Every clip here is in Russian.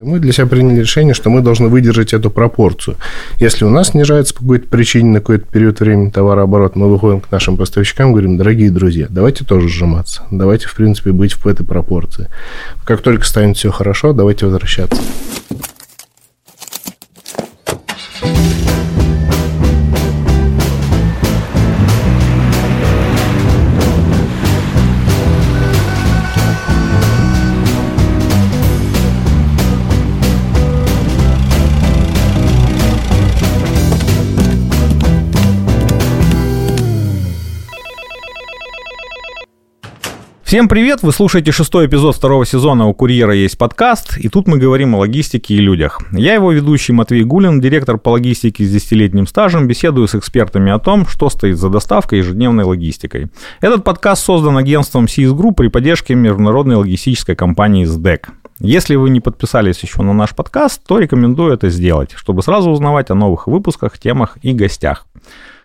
Мы для себя приняли решение, что мы должны выдержать эту пропорцию. Если у нас снижается по какой-то причине на какой-то период времени товарооборот, мы выходим к нашим поставщикам и говорим, дорогие друзья, давайте тоже сжиматься. Давайте, в принципе, быть в этой пропорции. Как только станет все хорошо, давайте возвращаться. Всем привет! Вы слушаете шестой эпизод второго сезона «У курьера есть подкаст», и тут мы говорим о логистике и людях. Я его ведущий Матвей Гулин, директор по логистике с десятилетним стажем, беседую с экспертами о том, что стоит за доставкой и ежедневной логистикой. Этот подкаст создан агентством CS Group при поддержке международной логистической компании SDEC. Если вы не подписались еще на наш подкаст, то рекомендую это сделать, чтобы сразу узнавать о новых выпусках, темах и гостях.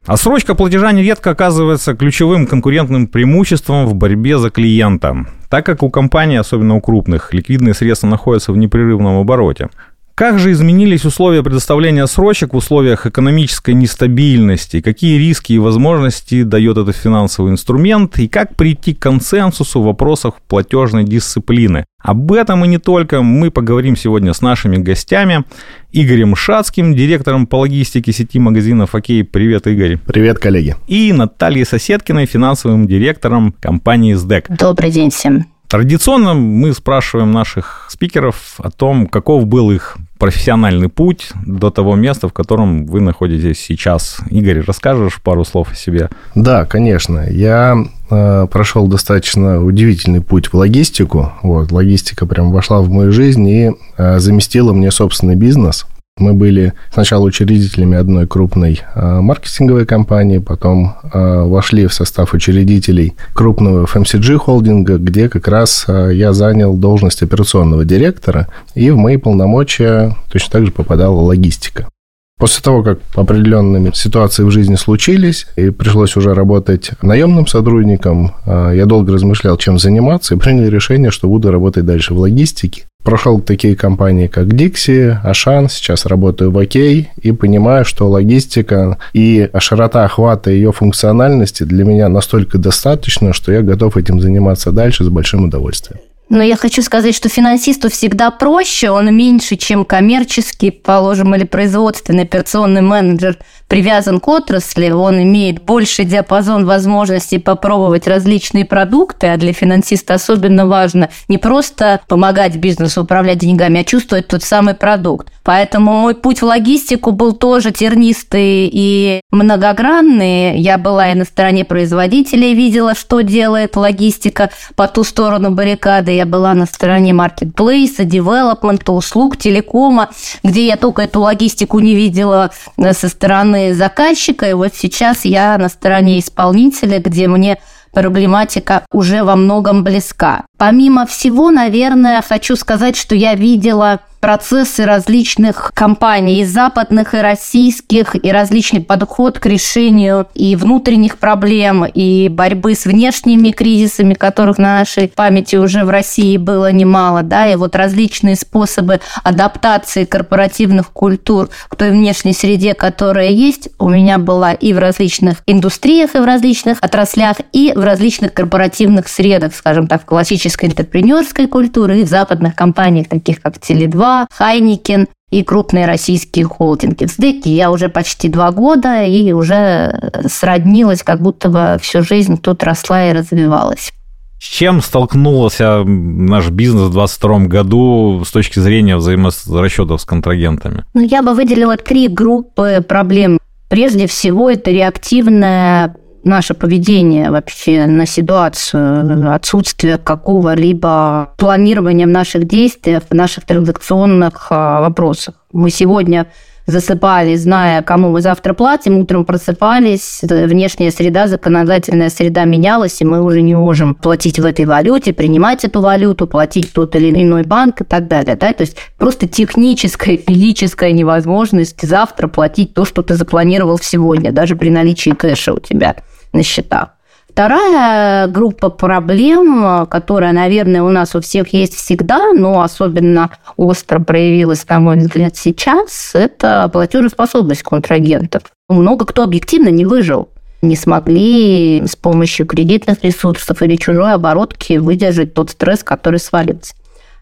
Отсрочка платежа нередко оказывается ключевым конкурентным преимуществом в борьбе за клиента, так как у компаний, особенно у крупных, ликвидные средства находятся в непрерывном обороте. Как же изменились условия предоставления срочек в условиях экономической нестабильности? Какие риски и возможности дает этот финансовый инструмент? И как прийти к консенсусу в вопросах платежной дисциплины? Об этом и не только мы поговорим сегодня с нашими гостями. Игорем Шацким, директором по логистике сети магазинов «Окей». Привет, Игорь. Привет, коллеги. И Натальей Соседкиной, финансовым директором компании «СДЭК». Добрый день всем. Традиционно мы спрашиваем наших спикеров о том, каков был их профессиональный путь до того места, в котором вы находитесь сейчас. Игорь, расскажешь пару слов о себе? Да, конечно. Я э, прошел достаточно удивительный путь в логистику. Вот, логистика прям вошла в мою жизнь и э, заместила мне собственный бизнес. Мы были сначала учредителями одной крупной а, маркетинговой компании, потом а, вошли в состав учредителей крупного FMCG холдинга, где как раз а, я занял должность операционного директора, и в мои полномочия точно так же попадала логистика. После того, как определенные ситуации в жизни случились, и пришлось уже работать наемным сотрудником, я долго размышлял, чем заниматься, и принял решение, что буду работать дальше в логистике. Прошел такие компании, как Dixie, Ашан, сейчас работаю в Окей, и понимаю, что логистика и широта охвата ее функциональности для меня настолько достаточно, что я готов этим заниматься дальше с большим удовольствием. Но я хочу сказать, что финансисту всегда проще, он меньше, чем коммерческий, положим, или производственный операционный менеджер привязан к отрасли, он имеет больший диапазон возможностей попробовать различные продукты, а для финансиста особенно важно не просто помогать бизнесу управлять деньгами, а чувствовать тот самый продукт. Поэтому мой путь в логистику был тоже тернистый и многогранный. Я была и на стороне производителей, видела, что делает логистика по ту сторону баррикады. Я была на стороне маркетплейса, девелопмента, услуг, телекома, где я только эту логистику не видела со стороны заказчика. И вот сейчас я на стороне исполнителя, где мне проблематика уже во многом близка. Помимо всего, наверное, хочу сказать, что я видела процессы различных компаний, и западных, и российских, и различный подход к решению и внутренних проблем, и борьбы с внешними кризисами, которых на нашей памяти уже в России было немало, да, и вот различные способы адаптации корпоративных культур к той внешней среде, которая есть, у меня была и в различных индустриях, и в различных отраслях, и в различных корпоративных средах, скажем так, в классической интерпренерской культуре, и в западных компаниях, таких как Теле2, Хайникен и крупные российские холдинги. В СДЭКе я уже почти два года и уже сроднилась, как будто бы всю жизнь тут росла и развивалась. С чем столкнулся наш бизнес в 2022 году с точки зрения взаиморасчетов с контрагентами? Ну, я бы выделила три группы проблем. Прежде всего, это реактивная наше поведение вообще на ситуацию, отсутствие какого-либо планирования в наших действиях, в наших транзакционных а, вопросах. Мы сегодня засыпали, зная, кому мы завтра платим, утром просыпались, внешняя среда, законодательная среда менялась, и мы уже не можем платить в этой валюте, принимать эту валюту, платить тот или иной банк и так далее. Да? То есть просто техническая, физическая невозможность завтра платить то, что ты запланировал сегодня, даже при наличии кэша у тебя на счетах. Вторая группа проблем, которая, наверное, у нас у всех есть всегда, но особенно остро проявилась, на мой взгляд, сейчас, это платежеспособность контрагентов. Много кто объективно не выжил не смогли с помощью кредитных ресурсов или чужой оборотки выдержать тот стресс, который свалился.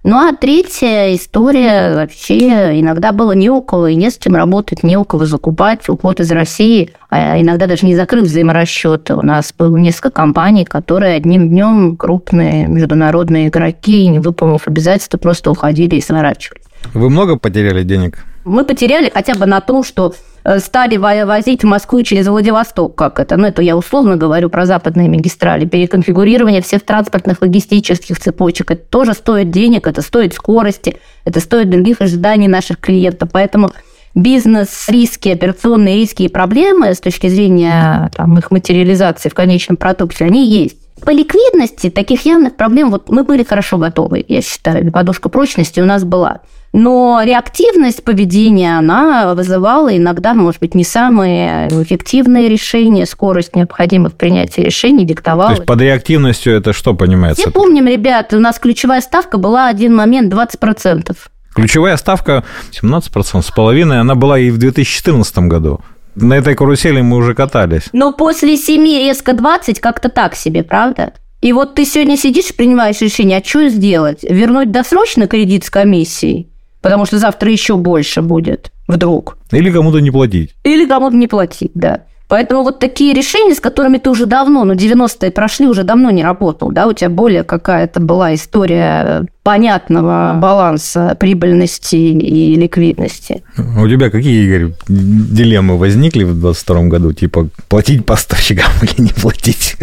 Ну а третья история вообще иногда было не около и не с чем работать, не у кого закупать. Уход из России, а иногда даже не закрыв взаиморасчеты. У нас было несколько компаний, которые одним днем крупные международные игроки, не выполнив обязательства, просто уходили и сворачивались. Вы много потеряли денег? Мы потеряли хотя бы на том, что Э, стали возить в Москву через Владивосток, как это, ну, это я условно говорю про западные магистрали, переконфигурирование всех транспортных логистических цепочек, это тоже стоит денег, это стоит скорости, это стоит других ожиданий наших клиентов, поэтому бизнес, риски, операционные риски и проблемы с точки зрения там, их материализации в конечном продукте, они есть. По ликвидности таких явных проблем вот мы были хорошо готовы, я считаю, подушка прочности у нас была. Но реактивность поведения, она вызывала иногда, может быть, не самые эффективные решения, скорость необходимых принятия решений диктовала. То есть под реактивностью это что понимается? Все помним, ребят, у нас ключевая ставка была один момент 20%. Ключевая ставка 17% с половиной, она была и в 2014 году. На этой карусели мы уже катались. Но после 7 резко 20 как-то так себе, правда? И вот ты сегодня сидишь, принимаешь решение, а что сделать? Вернуть досрочно кредит с комиссией? Потому что завтра еще больше будет вдруг. Или кому-то не платить. Или кому-то не платить, да. Поэтому вот такие решения, с которыми ты уже давно, ну, 90-е прошли, уже давно не работал, да, у тебя более какая-то была история понятного баланса прибыльности и ликвидности. У тебя какие, Игорь, дилеммы возникли в 2022 году? Типа платить поставщикам или не платить?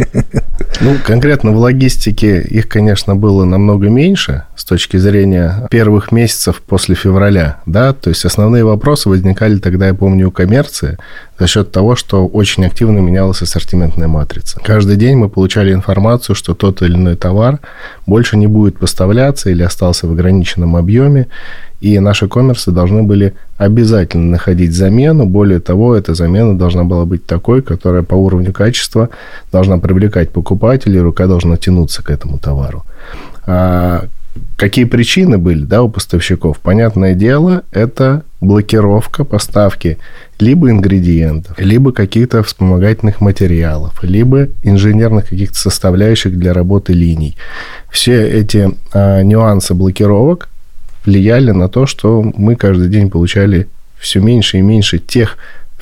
Ну, конкретно в логистике их, конечно, было намного меньше с точки зрения первых месяцев после февраля, да, то есть основные вопросы возникали тогда, я помню, у коммерции за счет того, что очень активно менялась ассортиментная матрица. Каждый день мы получали информацию, что тот или иной товар больше не будет поставляться или остался в ограниченном объеме, и наши коммерсы должны были обязательно находить замену. Более того, эта замена должна была быть такой, которая по уровню качества должна привлекать покупателей, рука должна тянуться к этому товару. А какие причины были да, у поставщиков? Понятное дело, это блокировка поставки либо ингредиентов, либо каких-то вспомогательных материалов, либо инженерных каких-то составляющих для работы линий. Все эти а, нюансы блокировок влияли на то, что мы каждый день получали все меньше и меньше тех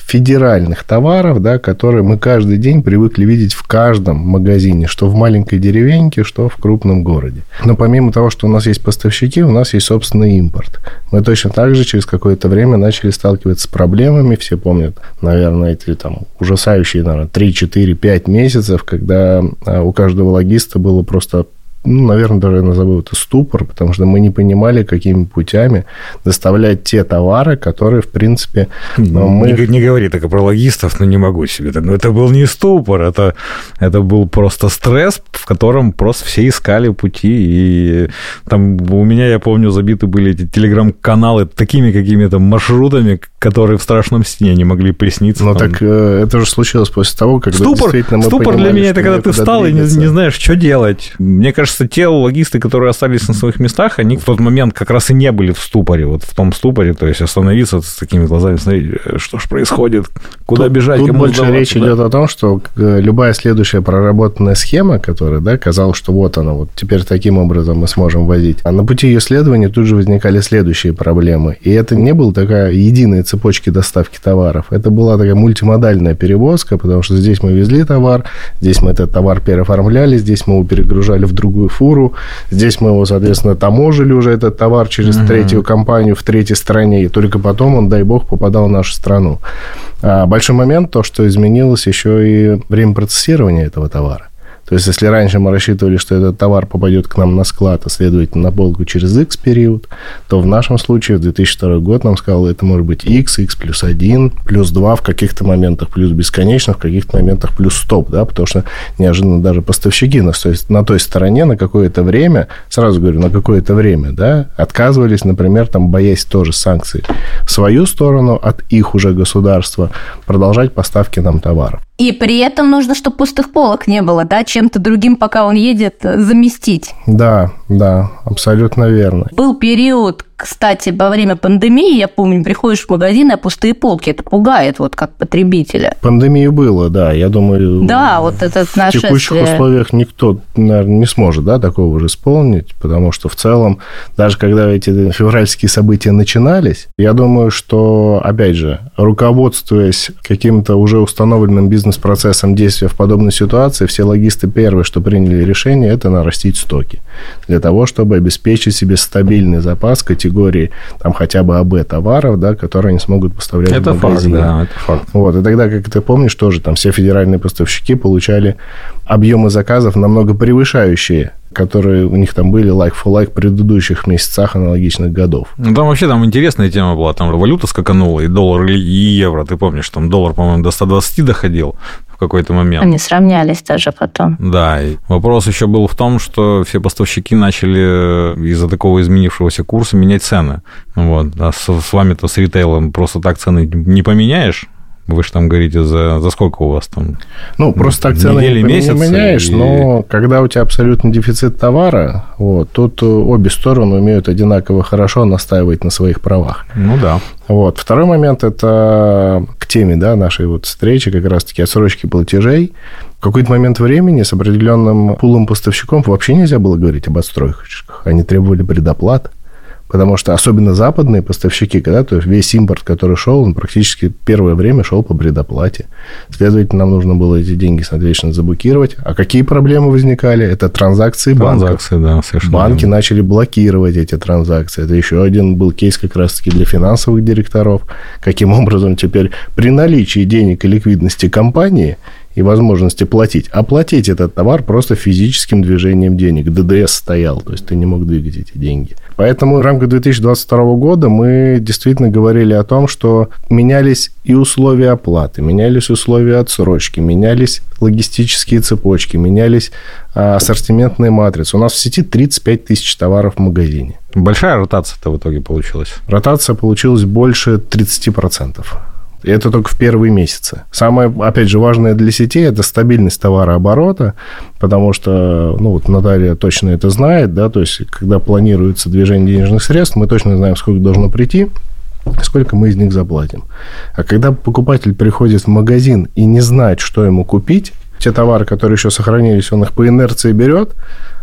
федеральных товаров, да, которые мы каждый день привыкли видеть в каждом магазине, что в маленькой деревеньке, что в крупном городе. Но помимо того, что у нас есть поставщики, у нас есть собственный импорт. Мы точно так же через какое-то время начали сталкиваться с проблемами. Все помнят, наверное, эти там ужасающие, наверное, 3, 4, 5 месяцев, когда а, у каждого логиста было просто ну, наверное, даже я назову это ступор, потому что мы не понимали, какими путями доставлять те товары, которые, в принципе, ну, мы... Не, не говори так про логистов, но не могу себе. Но это был не ступор, это, это был просто стресс, в котором просто все искали пути. И там у меня, я помню, забиты были эти телеграм-каналы такими какими-то маршрутами, которые в страшном сне не могли присниться. Ну, так э, это же случилось после того, когда ступор, действительно мы Ступор понимали, для меня это когда ты встал двигаться. и не, не знаешь, что делать. Мне кажется, кажется, те логисты, которые остались на своих местах, они в тот момент как раз и не были в ступоре, вот в том ступоре, то есть остановиться с такими глазами, смотреть, э, что же происходит, куда тут, бежать, тут больше речь да? идет о том, что э, любая следующая проработанная схема, которая, да, казалось, что вот она, вот теперь таким образом мы сможем возить, а на пути ее следования тут же возникали следующие проблемы, и это не была такая единая цепочка доставки товаров, это была такая мультимодальная перевозка, потому что здесь мы везли товар, здесь мы этот товар переоформляли, здесь мы его перегружали в другую другую фуру. Здесь мы его, соответственно, таможили уже этот товар через угу. третью компанию в третьей стране, и только потом он, дай бог, попадал в нашу страну. А большой момент то, что изменилось еще и время процессирования этого товара. То есть, если раньше мы рассчитывали, что этот товар попадет к нам на склад, а следовательно на полку через X период, то в нашем случае в 2002 год нам сказал, это может быть X, X плюс 1, плюс 2 в каких-то моментах, плюс бесконечно, в каких-то моментах плюс стоп, да, потому что неожиданно даже поставщики на, то есть, на той стороне на какое-то время, сразу говорю, на какое-то время, да, отказывались, например, там, боясь тоже санкций в свою сторону от их уже государства, продолжать поставки нам товаров. И при этом нужно, чтобы пустых полок не было, да, чем-то другим, пока он едет, заместить. Да, да, абсолютно верно. Был период, кстати, во время пандемии, я помню, приходишь в магазин, а пустые полки. Это пугает, вот как потребителя. Пандемию было, да. Я думаю, да, вот это в текущих условиях никто, наверное, не сможет да, такого уже исполнить, потому что в целом, даже когда эти февральские события начинались, я думаю, что, опять же, руководствуясь каким-то уже установленным бизнес-процессом действия в подобной ситуации, все логисты первые, что приняли решение, это нарастить стоки для того, чтобы обеспечить себе стабильный запас категории категории там хотя бы АБ товаров, да, которые они смогут поставлять это в магазин. Факт, да, это факт. Вот, и тогда, как ты помнишь, тоже там все федеральные поставщики получали объемы заказов намного превышающие которые у них там были like for like в предыдущих месяцах аналогичных годов. Ну, там вообще там интересная тема была. Там валюта скаканула, и доллар, и евро. Ты помнишь, там доллар, по-моему, до 120 доходил в какой-то момент. Они сравнялись даже потом. Да, и вопрос еще был в том, что все поставщики начали из-за такого изменившегося курса менять цены. Вот. А с, с вами-то с ритейлом просто так цены не поменяешь, вы же там говорите, за, за сколько у вас там? Ну, просто так цены не, месяц, не меняешь, и... но когда у тебя абсолютно дефицит товара, вот, тут обе стороны умеют одинаково хорошо настаивать на своих правах. Ну да. Вот. Второй момент – это к теме да, нашей вот встречи, как раз-таки отсрочки платежей. В какой-то момент времени с определенным пулом поставщиков вообще нельзя было говорить об отстройках. Они требовали предоплат. Потому что особенно западные поставщики, когда то есть весь импорт, который шел, он практически первое время шел по предоплате. Следовательно, нам нужно было эти деньги, соответственно, заблокировать. А какие проблемы возникали? Это транзакции, транзакции банков. да, совершенно. Банки верно. начали блокировать эти транзакции. Это еще один был кейс как раз-таки для финансовых директоров. Каким образом теперь при наличии денег и ликвидности компании и возможности платить. Оплатить этот товар просто физическим движением денег. ДДС стоял, то есть ты не мог двигать эти деньги. Поэтому в рамках 2022 года мы действительно говорили о том, что менялись и условия оплаты, менялись условия отсрочки, менялись логистические цепочки, менялись а, ассортиментные матрицы. У нас в сети 35 тысяч товаров в магазине. Большая ротация-то в итоге получилась? Ротация получилась больше 30%. И это только в первые месяцы. Самое, опять же, важное для сетей – это стабильность товарооборота, потому что, ну, вот Наталья точно это знает, да, то есть, когда планируется движение денежных средств, мы точно знаем, сколько должно прийти, сколько мы из них заплатим. А когда покупатель приходит в магазин и не знает, что ему купить, те товары, которые еще сохранились, он их по инерции берет,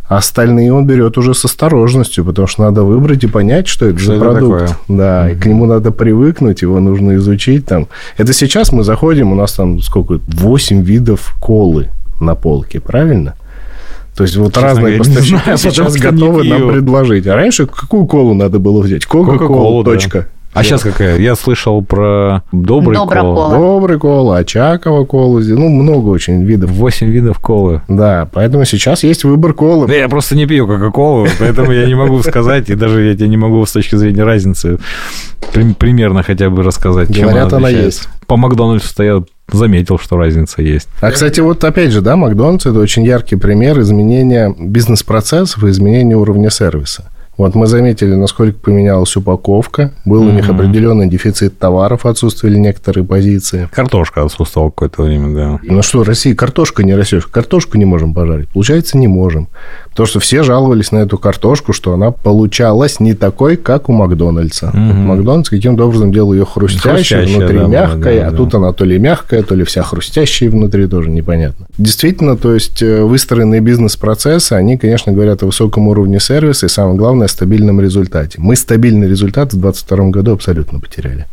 а остальные он берет уже с осторожностью, потому что надо выбрать и понять, что это что за это продукт. Такое? Да, угу. и к нему надо привыкнуть, его нужно изучить. Там. Это сейчас мы заходим, у нас там сколько? 8 видов колы на полке, правильно? То есть вот Честно разные поставщики знаю, сейчас готовы нам предложить. А раньше какую колу надо было взять? Кока-колу, точка. А сейчас какая? Я слышал про добрый Добрый кола. Добрый кола, Очакова колу. Ну, много очень видов. Восемь видов колы. Да, поэтому сейчас есть выбор колы. Да я просто не пью Кока-Колу, поэтому я не могу сказать, и даже я тебе не могу с точки зрения разницы примерно хотя бы рассказать, Говорят, она, она есть. По Макдональдсу я заметил, что разница есть. А, кстати, вот опять же, да, Макдональдс – это очень яркий пример изменения бизнес-процессов и изменения уровня сервиса. Вот мы заметили, насколько поменялась упаковка. Был mm-hmm. у них определенный дефицит товаров, отсутствовали некоторые позиции. Картошка отсутствовала какое-то время, да. Ну что, Россия, картошка не растет. Картошку не можем пожарить. Получается, не можем. Потому что все жаловались на эту картошку, что она получалась не такой, как у Макдональдса. Mm-hmm. Макдональдс каким-то образом делал ее хрустящей, хрустящая внутри да, мягкой, да, а да. тут она то ли мягкая, то ли вся хрустящая внутри, тоже непонятно. Действительно, то есть э, выстроенные бизнес-процессы, они, конечно, говорят о высоком уровне сервиса и, самое главное, о стабильном результате. Мы стабильный результат в 2022 году абсолютно потеряли.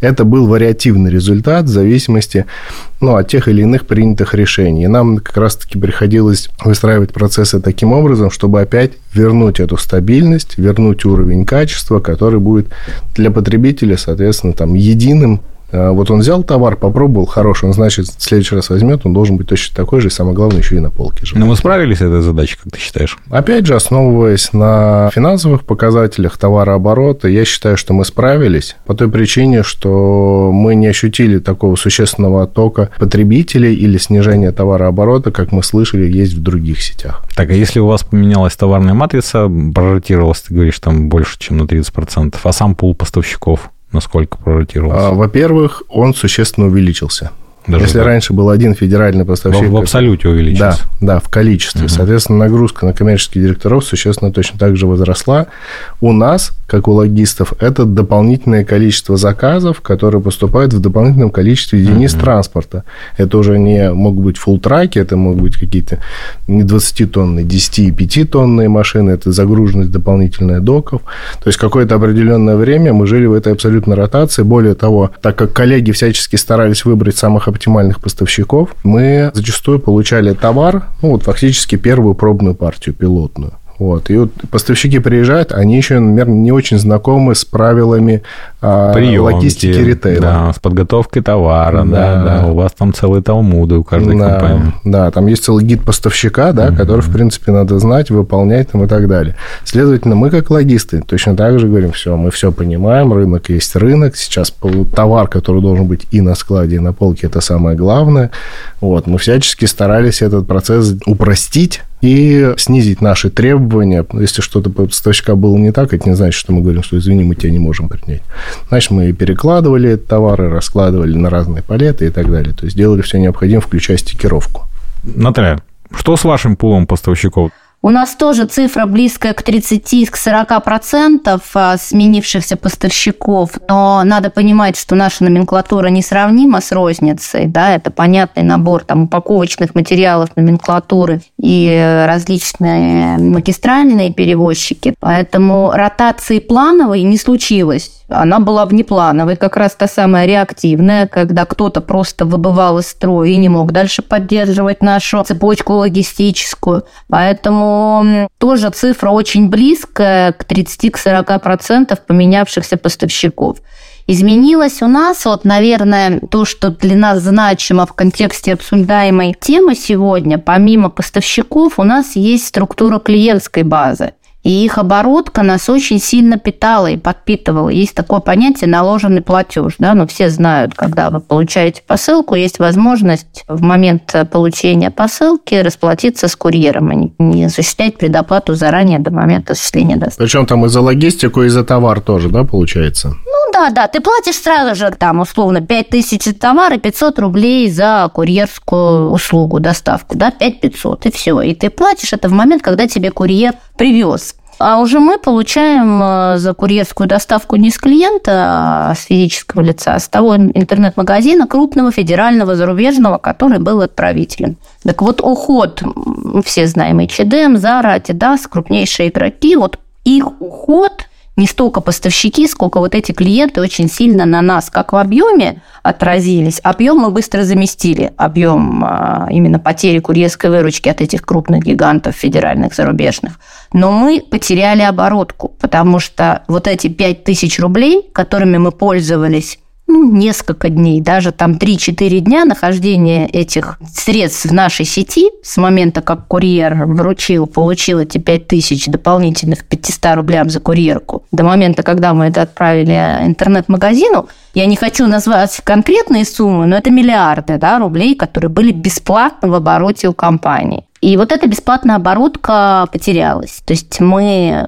Это был вариативный результат в зависимости ну, от тех или иных принятых решений. И нам как раз-таки приходилось выстраивать процессы таким образом, чтобы опять вернуть эту стабильность, вернуть уровень качества, который будет для потребителя, соответственно, там, единым вот он взял товар, попробовал, хороший, он, значит, в следующий раз возьмет, он должен быть точно такой же, и самое главное, еще и на полке же. Но мы справились с этой задачей, как ты считаешь? Опять же, основываясь на финансовых показателях товарооборота, я считаю, что мы справились по той причине, что мы не ощутили такого существенного оттока потребителей или снижения товарооборота, как мы слышали, есть в других сетях. Так, а если у вас поменялась товарная матрица, проротировалась, ты говоришь, там больше, чем на 30%, а сам пул поставщиков насколько проротировался? А, во-первых, он существенно увеличился. Даже Если так? раньше был один федеральный поставщик... В, в абсолюте увеличился. Да, да, в количестве. Мгм. Соответственно, нагрузка на коммерческих директоров существенно точно так же возросла. У нас, как у логистов, это дополнительное количество заказов, которые поступают в дополнительном количестве единиц Мгм. транспорта. Это уже не могут быть фулл-траки, это могут быть какие-то не 20-тонные, 10 и 5-тонные машины, это загруженность дополнительная доков. То есть какое-то определенное время мы жили в этой абсолютной ротации. Более того, так как коллеги всячески старались выбрать самых оптимальных поставщиков, мы зачастую получали товар, ну вот фактически первую пробную партию, пилотную. Вот. И вот поставщики приезжают, они еще, наверное, не очень знакомы с правилами Приемки, логистики ритейла. Да, с подготовкой товара, да, Да. да. У вас там целые талмуды у каждой да, компании. Да, там есть целый гид поставщика, да, Мгм. который, в принципе, надо знать, выполнять там и так далее. Следовательно, мы, как логисты, точно так же говорим, все, мы все понимаем, рынок есть рынок, сейчас товар, который должен быть и на складе, и на полке, это самое главное. Вот, мы всячески старались этот процесс упростить и снизить наши требования. Если что-то по поставщика было не так, это не значит, что мы говорим, что извини, мы тебя не можем принять. Значит, мы перекладывали товары, раскладывали на разные палеты и так далее. То есть делали все необходимое, включая стикировку. Наталья, что с вашим пулом поставщиков? У нас тоже цифра близкая к 30 к 40 процентов а, сменившихся поставщиков, но надо понимать, что наша номенклатура несравнима с розницей, да, это понятный набор там упаковочных материалов номенклатуры и различные магистральные перевозчики, поэтому ротации плановой не случилось. Она была внеплановой, как раз та самая реактивная, когда кто-то просто выбывал из строя и не мог дальше поддерживать нашу цепочку логистическую. Поэтому тоже цифра очень близкая к 30-40% процентов поменявшихся поставщиков. Изменилось у нас, вот, наверное, то, что для нас значимо в контексте обсуждаемой темы сегодня, помимо поставщиков, у нас есть структура клиентской базы. И их оборотка нас очень сильно питала и подпитывала. Есть такое понятие наложенный платеж. Да? Ну, все знают, когда вы получаете посылку, есть возможность в момент получения посылки расплатиться с курьером, а не- не осуществлять предоплату заранее до момента осуществления доставки. Причем там и за логистику, и за товар тоже, да, получается? Ну да, да, ты платишь сразу же там условно 5000 за товар и 500 рублей за курьерскую услугу, доставку, да, 5500 и все. И ты платишь это в момент, когда тебе курьер привез. А уже мы получаем э, за курьерскую доставку не с клиента, а с физического лица, а с того интернет-магазина крупного, федерального, зарубежного, который был отправителем. Так вот, уход, все знаем, H&M, Zara, Adidas, крупнейшие игроки, вот их уход не столько поставщики, сколько вот эти клиенты очень сильно на нас, как в объеме отразились. Объем мы быстро заместили. Объем а, именно потери курьерской выручки от этих крупных гигантов федеральных, зарубежных. Но мы потеряли оборотку, потому что вот эти 5000 рублей, которыми мы пользовались ну, несколько дней, даже там 3-4 дня нахождения этих средств в нашей сети с момента, как курьер вручил, получил эти 5 тысяч дополнительных 500 рублям за курьерку, до момента, когда мы это отправили интернет-магазину, я не хочу назвать конкретные суммы, но это миллиарды да, рублей, которые были бесплатно в обороте у компании. И вот эта бесплатная оборотка потерялась. То есть мы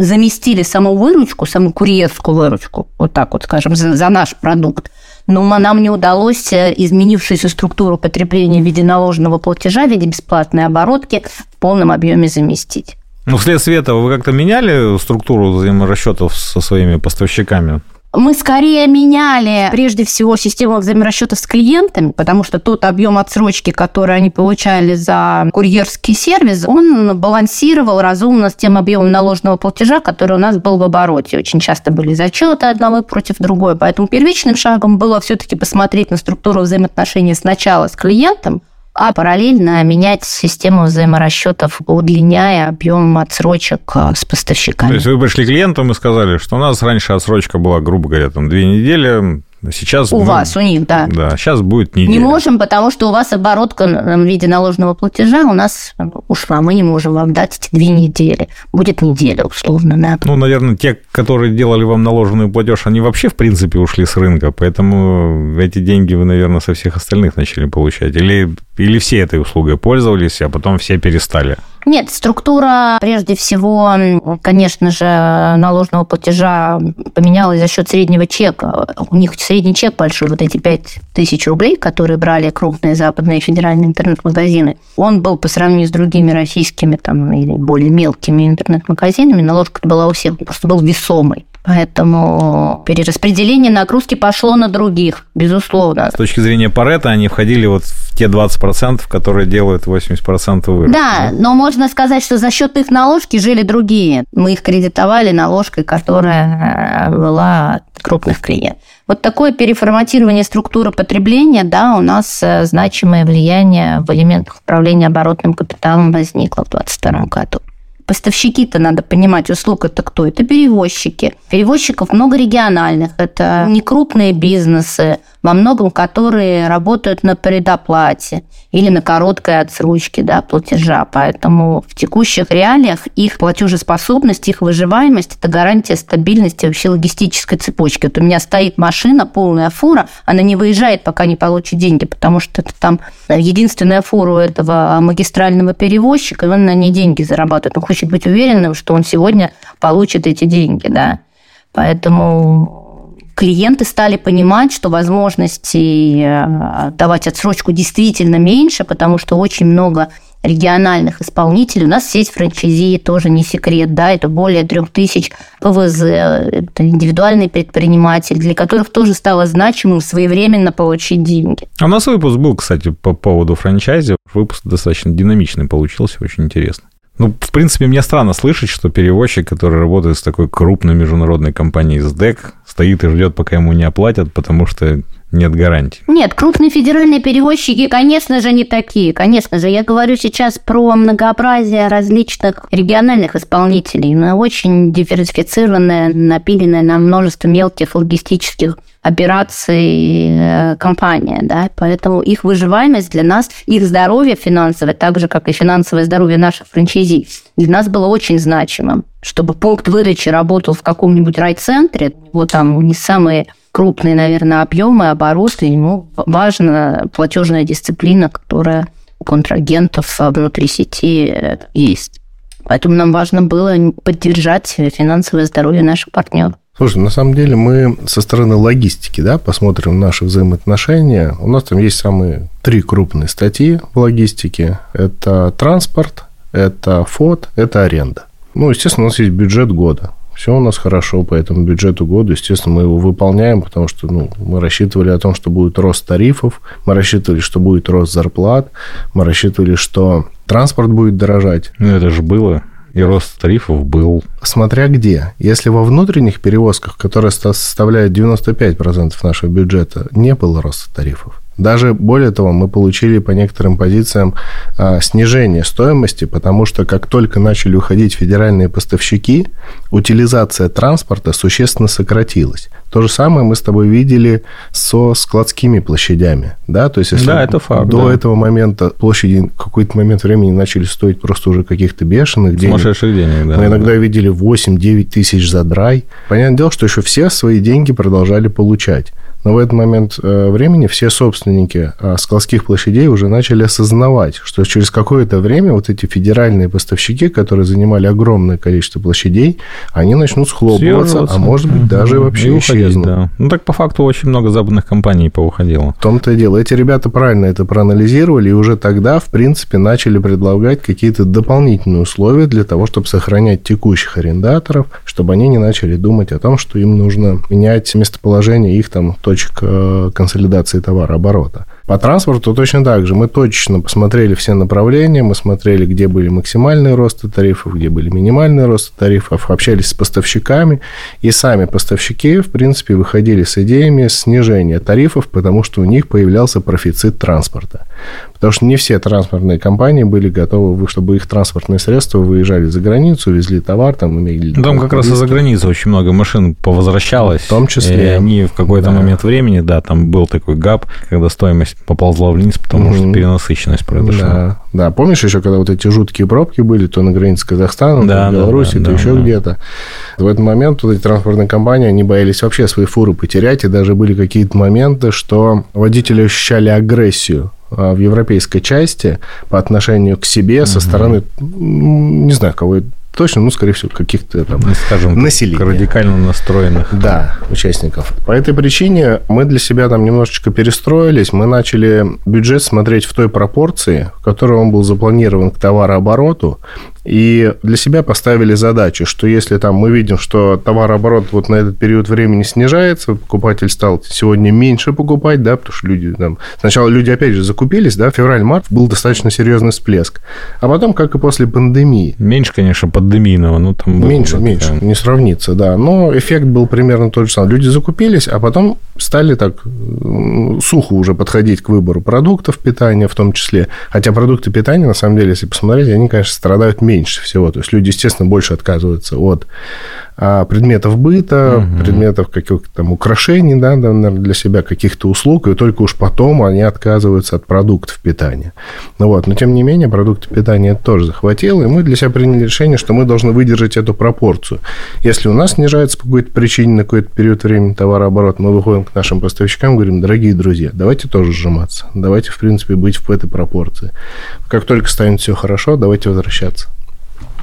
заместили саму выручку, саму курьерскую выручку, вот так вот скажем, за, за наш продукт. Но нам не удалось э, изменившуюся структуру потребления в виде наложенного платежа, в виде бесплатной оборотки в полном объеме заместить. Ну, вследствие этого вы как-то меняли структуру взаиморасчетов со своими поставщиками? Мы скорее меняли прежде всего систему взаиморасчетов с клиентами, потому что тот объем отсрочки, который они получали за курьерский сервис, он балансировал разумно с тем объемом наложенного платежа, который у нас был в обороте. Очень часто были зачеты одного против другой, поэтому первичным шагом было все-таки посмотреть на структуру взаимоотношений сначала с клиентом, а параллельно менять систему взаиморасчетов, удлиняя объем отсрочек а, с поставщиками. То есть вы пришли клиентам и сказали, что у нас раньше отсрочка была, грубо говоря, там две недели, Сейчас У мы- вас, у них, да. Да, сейчас будет неделя. Не можем, потому что у вас оборотка в виде наложенного платежа у нас ушла. Мы не можем вам дать эти две недели. Будет неделя, условно, да. Ну, наверное, те, которые делали вам наложенный платеж, они вообще, в принципе, ушли с рынка, поэтому эти деньги вы, наверное, со всех остальных начали получать. Или, или все этой услугой пользовались, а потом все перестали. Нет, структура, прежде всего, конечно же, наложенного платежа поменялась за счет среднего чека. У них средний чек большой, вот эти 5 тысяч рублей, которые брали крупные западные федеральные интернет-магазины, он был по сравнению с другими российскими там, или более мелкими интернет-магазинами, наложка была у всех, просто был весомый. Поэтому перераспределение нагрузки пошло на других, безусловно. С точки зрения Парета они входили вот в те 20%, которые делают 80% выручки. Да, но можно сказать, что за счет их наложки жили другие. Мы их кредитовали наложкой, которая э, была от крупных клиентов. Вот такое переформатирование структуры потребления, да, у нас э, значимое влияние в элементах управления оборотным капиталом возникло в 2022 году. Поставщики-то надо понимать, услуг это кто? Это перевозчики. Перевозчиков много региональных, это не крупные бизнесы, во многом которые работают на предоплате или на короткой отсрочке да, платежа. Поэтому в текущих реалиях их платежеспособность, их выживаемость – это гарантия стабильности вообще логистической цепочки. Вот у меня стоит машина, полная фура, она не выезжает, пока не получит деньги, потому что это там единственная фура у этого магистрального перевозчика, и он на ней деньги зарабатывает. Он хочет быть уверенным, что он сегодня получит эти деньги, да. Поэтому клиенты стали понимать, что возможностей э, давать отсрочку действительно меньше, потому что очень много региональных исполнителей. У нас сеть франчайзи тоже не секрет, да, это более трех тысяч ПВЗ, это индивидуальные предприниматели, для которых тоже стало значимым своевременно получить деньги. А у нас выпуск был, кстати, по поводу франчайзи. Выпуск достаточно динамичный получился, очень интересный. Ну, в принципе, мне странно слышать, что перевозчик, который работает с такой крупной международной компанией СДЭК, стоит и ждет, пока ему не оплатят, потому что нет гарантий. Нет, крупные федеральные перевозчики, конечно же, не такие. Конечно же, я говорю сейчас про многообразие различных региональных исполнителей, на очень диверсифицированная, напиленная на множество мелких логистических операций э, компания, да, поэтому их выживаемость для нас, их здоровье финансовое, так же, как и финансовое здоровье наших франчайзи, для нас было очень значимым. Чтобы пункт выдачи работал в каком-нибудь райцентре, вот там не самые крупные, наверное, объемы, обороты, ему важна платежная дисциплина, которая у контрагентов внутри сети есть. Поэтому нам важно было поддержать финансовое здоровье наших партнеров. Слушай, на самом деле мы со стороны логистики, да, посмотрим наши взаимоотношения. У нас там есть самые три крупные статьи в логистике. Это транспорт, это фот, это аренда. Ну, естественно, у нас есть бюджет года. Все у нас хорошо по этому бюджету года. Естественно, мы его выполняем, потому что ну, мы рассчитывали о том, что будет рост тарифов, мы рассчитывали, что будет рост зарплат, мы рассчитывали, что транспорт будет дорожать. Ну, это же было. И рост тарифов был. Смотря где. Если во внутренних перевозках, которые составляют 95% нашего бюджета, не было роста тарифов. Даже более того, мы получили по некоторым позициям а, снижение стоимости, потому что как только начали уходить федеральные поставщики, утилизация транспорта существенно сократилась. То же самое мы с тобой видели со складскими площадями. Да, То есть, если да, это факт, до да. этого момента площади в какой-то момент времени начали стоить просто уже каких-то бешеных денег. Сумасшедших денег, да. Мы иногда видели 8-9 тысяч за драй. Понятное дело, что еще все свои деньги продолжали получать. Но в этот момент э, времени все собственники э, складских площадей уже начали осознавать, что через какое-то время вот эти федеральные поставщики, которые занимали огромное количество площадей, они начнут схлопываться, Съеживаться. а может быть даже вообще И уходить, исчезнут. да. Ну, так по факту очень много западных компаний повыходило. В том-то и дело. Эти ребята правильно это проанализировали и уже тогда, в принципе, начали предлагать какие-то дополнительные условия для того, чтобы сохранять текущих арендаторов, чтобы они не начали думать о том, что им нужно менять местоположение их там точек э, консолидации товарооборота. По транспорту точно так же. Мы точно посмотрели все направления, мы смотрели, где были максимальные росты тарифов, где были минимальные росты тарифов, общались с поставщиками, и сами поставщики, в принципе, выходили с идеями снижения тарифов, потому что у них появлялся профицит транспорта. Потому что не все транспортные компании были готовы, чтобы их транспортные средства выезжали за границу, везли товар, там имели... Там как раз из-за границы очень много машин повозвращалось. В том числе. И они в какой-то да. момент времени, да, там был такой гап, когда стоимость поползла вниз, потому mm-hmm. что перенасыщенность произошла. Да. да, помнишь еще, когда вот эти жуткие пробки были, то на границе с Казахстаном, да, то в Беларуси, да, то да, еще да. где-то. В этот момент вот эти транспортные компании, они боялись вообще свои фуры потерять, и даже были какие-то моменты, что водители ощущали агрессию а, в европейской части по отношению к себе со стороны, не знаю, кого точно, ну, скорее всего, каких-то там ну, скажем, населения. радикально настроенных. Да, участников. По этой причине мы для себя там немножечко перестроились. Мы начали бюджет смотреть в той пропорции, в которой он был запланирован к товарообороту, и для себя поставили задачу, что если там мы видим, что товарооборот вот на этот период времени снижается, покупатель стал сегодня меньше покупать, да, потому что люди там... Сначала люди, опять же, закупились, да, февраль-март был достаточно серьезный всплеск. А потом, как и после пандемии. Меньше, конечно, пандемийного, но там... Меньше, было, меньше, не сравнится, да. Но эффект был примерно тот же самый. Люди закупились, а потом стали так сухо уже подходить к выбору продуктов питания в том числе. Хотя продукты питания, на самом деле, если посмотреть, они, конечно, страдают меньше всего. То есть люди, естественно, больше отказываются от а, предметов быта, угу. предметов каких-то там украшений, да, наверное, для себя, каких-то услуг, и только уж потом они отказываются от продуктов питания. Ну вот, но тем не менее, продукты питания это тоже захватило, и мы для себя приняли решение, что мы должны выдержать эту пропорцию. Если у нас снижается по какой-то причине на какой-то период времени товарооборот, мы выходим к нашим поставщикам, говорим, дорогие друзья, давайте тоже сжиматься, давайте, в принципе, быть в этой пропорции. Как только станет все хорошо, давайте возвращаться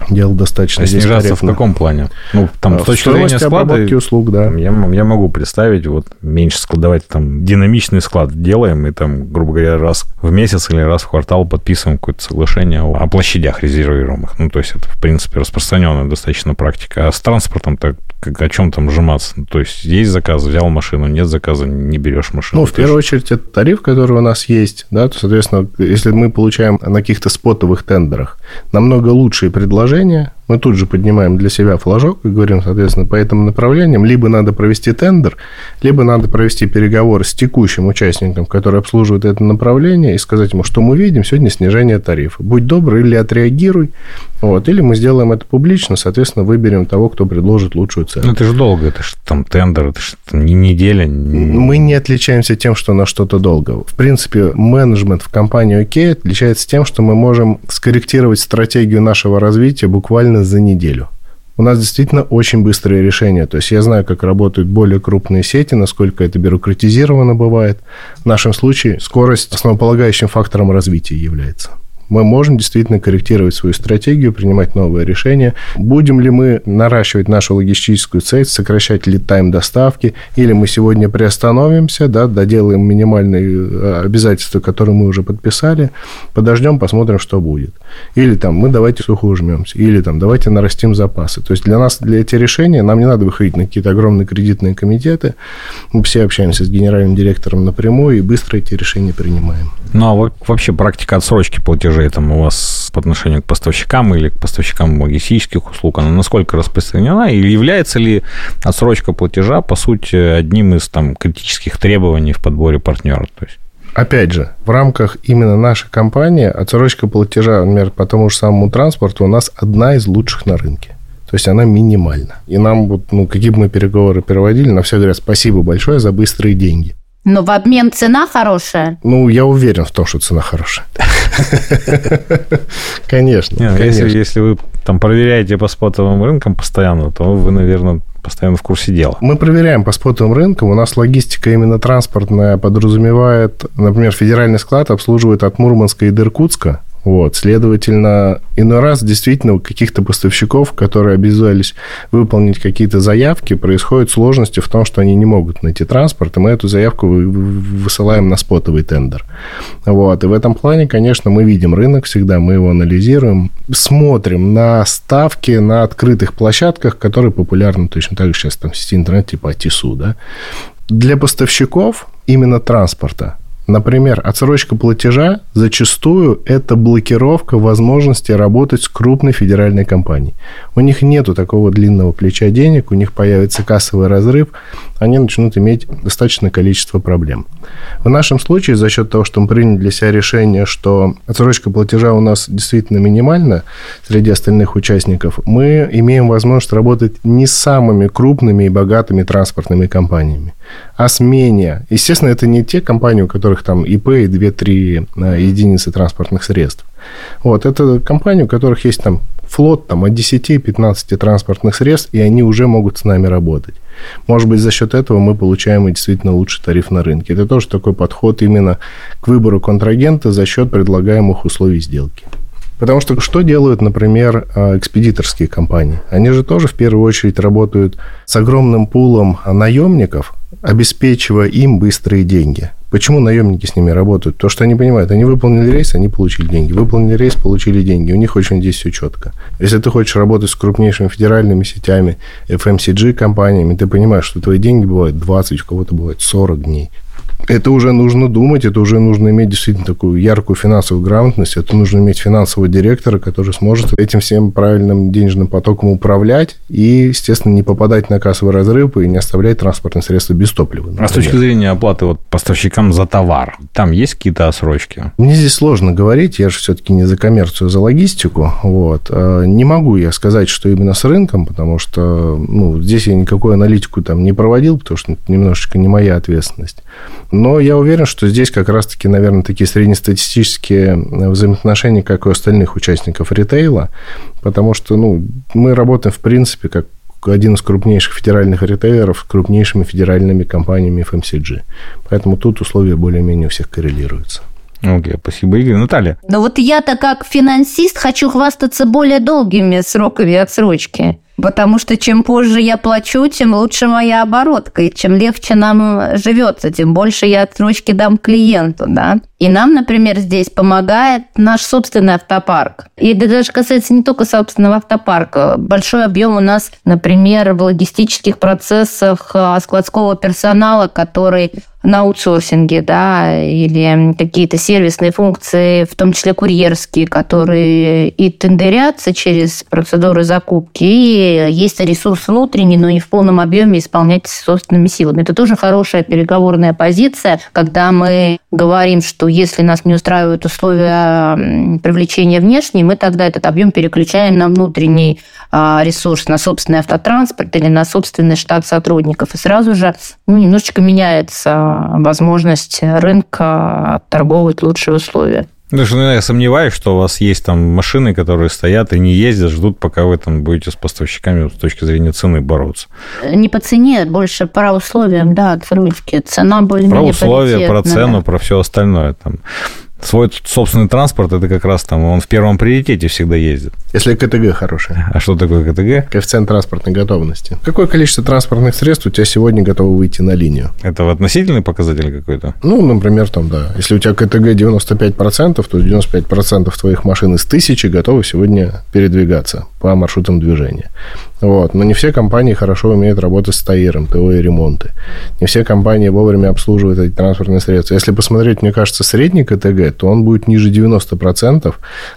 делал достаточно а снижаться в каком плане? Ну, там, а, с точки зрения склада... услуг, да. Я, я могу представить, вот, меньше складывать, там, динамичный склад делаем, и там, грубо говоря, раз в месяц или раз в квартал подписываем какое-то соглашение о, о площадях резервируемых. Ну, то есть, это, в принципе, распространенная достаточно практика. А с транспортом так как, о чем там сжиматься? Ну, то есть, есть заказ, взял машину, нет заказа, не берешь машину. Ну, в первую очередь, это тариф, который у нас есть, да, то, соответственно, если мы получаем на каких-то спотовых тендерах намного лучшие предложения, движение, мы тут же поднимаем для себя флажок и говорим, соответственно, по этим направлениям либо надо провести тендер, либо надо провести переговоры с текущим участником, который обслуживает это направление, и сказать ему, что мы видим сегодня снижение тарифа. Будь добр, или отреагируй, вот, или мы сделаем это публично, соответственно, выберем того, кто предложит лучшую цену. Ну, это же долго, это же там тендер, это же не неделя. Мы не отличаемся тем, что на что-то долго. В принципе, менеджмент в компании OK отличается тем, что мы можем скорректировать стратегию нашего развития буквально буквально за неделю. У нас действительно очень быстрые решения. То есть я знаю, как работают более крупные сети, насколько это бюрократизировано бывает. В нашем случае скорость основополагающим фактором развития является мы можем действительно корректировать свою стратегию, принимать новые решения. Будем ли мы наращивать нашу логистическую цель, сокращать ли тайм доставки, или мы сегодня приостановимся, да, доделаем минимальные э, обязательства, которые мы уже подписали, подождем, посмотрим, что будет. Или там мы давайте сухо ужмемся, или там давайте нарастим запасы. То есть для нас, для этих решений, нам не надо выходить на какие-то огромные кредитные комитеты. Мы все общаемся с генеральным директором напрямую и быстро эти решения принимаем. Ну, а вообще практика отсрочки платежей там у вас по отношению к поставщикам или к поставщикам логистических услуг, она насколько распространена? Или является ли отсрочка платежа, по сути, одним из там критических требований в подборе партнера? То есть Опять же, в рамках именно нашей компании отсрочка платежа, например, по тому же самому транспорту у нас одна из лучших на рынке. То есть она минимальна. И нам вот, ну, какие бы мы переговоры проводили, на все говорят спасибо большое за быстрые деньги. Но в обмен цена хорошая? Ну, я уверен в том, что цена хорошая. Конечно. Если, если вы там проверяете по спотовым рынкам постоянно, то вы, наверное, постоянно в курсе дела. Мы проверяем по спотовым рынкам. У нас логистика именно транспортная подразумевает, например, федеральный склад обслуживает от Мурманска и до Иркутска. Вот, следовательно, иной раз действительно у каких-то поставщиков, которые обязались выполнить какие-то заявки, происходят сложности в том, что они не могут найти транспорт, и мы эту заявку высылаем на спотовый тендер. Вот, и в этом плане, конечно, мы видим рынок всегда, мы его анализируем, смотрим на ставки на открытых площадках, которые популярны точно так же сейчас там в сети интернет типа Атису, да. Для поставщиков именно транспорта Например, отсрочка платежа зачастую это блокировка возможности работать с крупной федеральной компанией. У них нету такого длинного плеча денег, у них появится кассовый разрыв, они начнут иметь достаточное количество проблем. В нашем случае, за счет того, что мы приняли для себя решение, что отсрочка платежа у нас действительно минимальна среди остальных участников, мы имеем возможность работать не с самыми крупными и богатыми транспортными компаниями, а с менее. Естественно, это не те компании, у которых там ИП и 2-3 э, единицы транспортных средств. Вот, это компании, у которых есть там флот там, от 10-15 транспортных средств, и они уже могут с нами работать. Может быть, за счет этого мы получаем и действительно лучший тариф на рынке. Это тоже такой подход именно к выбору контрагента за счет предлагаемых условий сделки. Потому что что делают, например, а, экспедиторские компании? Они же тоже в первую очередь работают с огромным пулом наемников, обеспечивая им быстрые деньги. Почему наемники с ними работают? То, что они понимают, они выполнили рейс, они получили деньги. Выполнили рейс, получили деньги. У них очень здесь все четко. Если ты хочешь работать с крупнейшими федеральными сетями, FMCG-компаниями, ты понимаешь, что твои деньги бывают 20, у кого-то бывает 40 дней это уже нужно думать, это уже нужно иметь действительно такую яркую финансовую грамотность, это нужно иметь финансового директора, который сможет этим всем правильным денежным потоком управлять и, естественно, не попадать на кассовый разрыв и не оставлять транспортные средства без топлива. Например. А с точки зрения оплаты вот поставщикам за товар, там есть какие-то отсрочки? Мне здесь сложно говорить, я же все-таки не за коммерцию, а за логистику. Вот. А не могу я сказать, что именно с рынком, потому что ну, здесь я никакую аналитику там не проводил, потому что это немножечко не моя ответственность. Но я уверен, что здесь как раз-таки, наверное, такие среднестатистические э, взаимоотношения, как и у остальных участников ритейла, потому что ну, мы работаем, в принципе, как один из крупнейших федеральных ритейлеров с крупнейшими федеральными компаниями FMCG. Поэтому тут условия более-менее у всех коррелируются. Окей, okay, спасибо, Игорь. Наталья? Ну вот я-то как финансист хочу хвастаться более долгими сроками отсрочки. Потому что чем позже я плачу, тем лучше моя оборотка, и чем легче нам живется, тем больше я отсрочки дам клиенту, да. И нам, например, здесь помогает наш собственный автопарк. И это даже касается не только собственного автопарка. Большой объем у нас, например, в логистических процессах а, складского персонала, который на аутсорсинге, да, или какие-то сервисные функции, в том числе курьерские, которые и тендерятся через процедуры закупки, и есть ресурс внутренний, но не в полном объеме исполнять собственными силами. Это тоже хорошая переговорная позиция, когда мы говорим, что если нас не устраивают условия привлечения внешней, мы тогда этот объем переключаем на внутренний а, ресурс, на собственный автотранспорт или на собственный штат сотрудников. И сразу же ну, немножечко меняется возможность рынка торговать лучшие условия. Даже ну, я сомневаюсь, что у вас есть там машины, которые стоят и не ездят, ждут, пока вы там будете с поставщиками с точки зрения цены бороться. Не по цене, больше по условиям, да, отсрочки. Цена более-менее Про условия, про цену, про все остальное. Там свой собственный транспорт, это как раз там он в первом приоритете всегда ездит. Если КТГ хороший. А что такое КТГ? Коэффициент транспортной готовности. Какое количество транспортных средств у тебя сегодня готово выйти на линию? Это относительный показатель какой-то? Ну, например, там, да. Если у тебя КТГ 95%, то 95% твоих машин из тысячи готовы сегодня передвигаться по маршрутам движения. Вот. Но не все компании хорошо умеют работать с ТАИРом, ТО и ремонты. Не все компании вовремя обслуживают эти транспортные средства. Если посмотреть, мне кажется, средний КТГ, то он будет ниже 90%,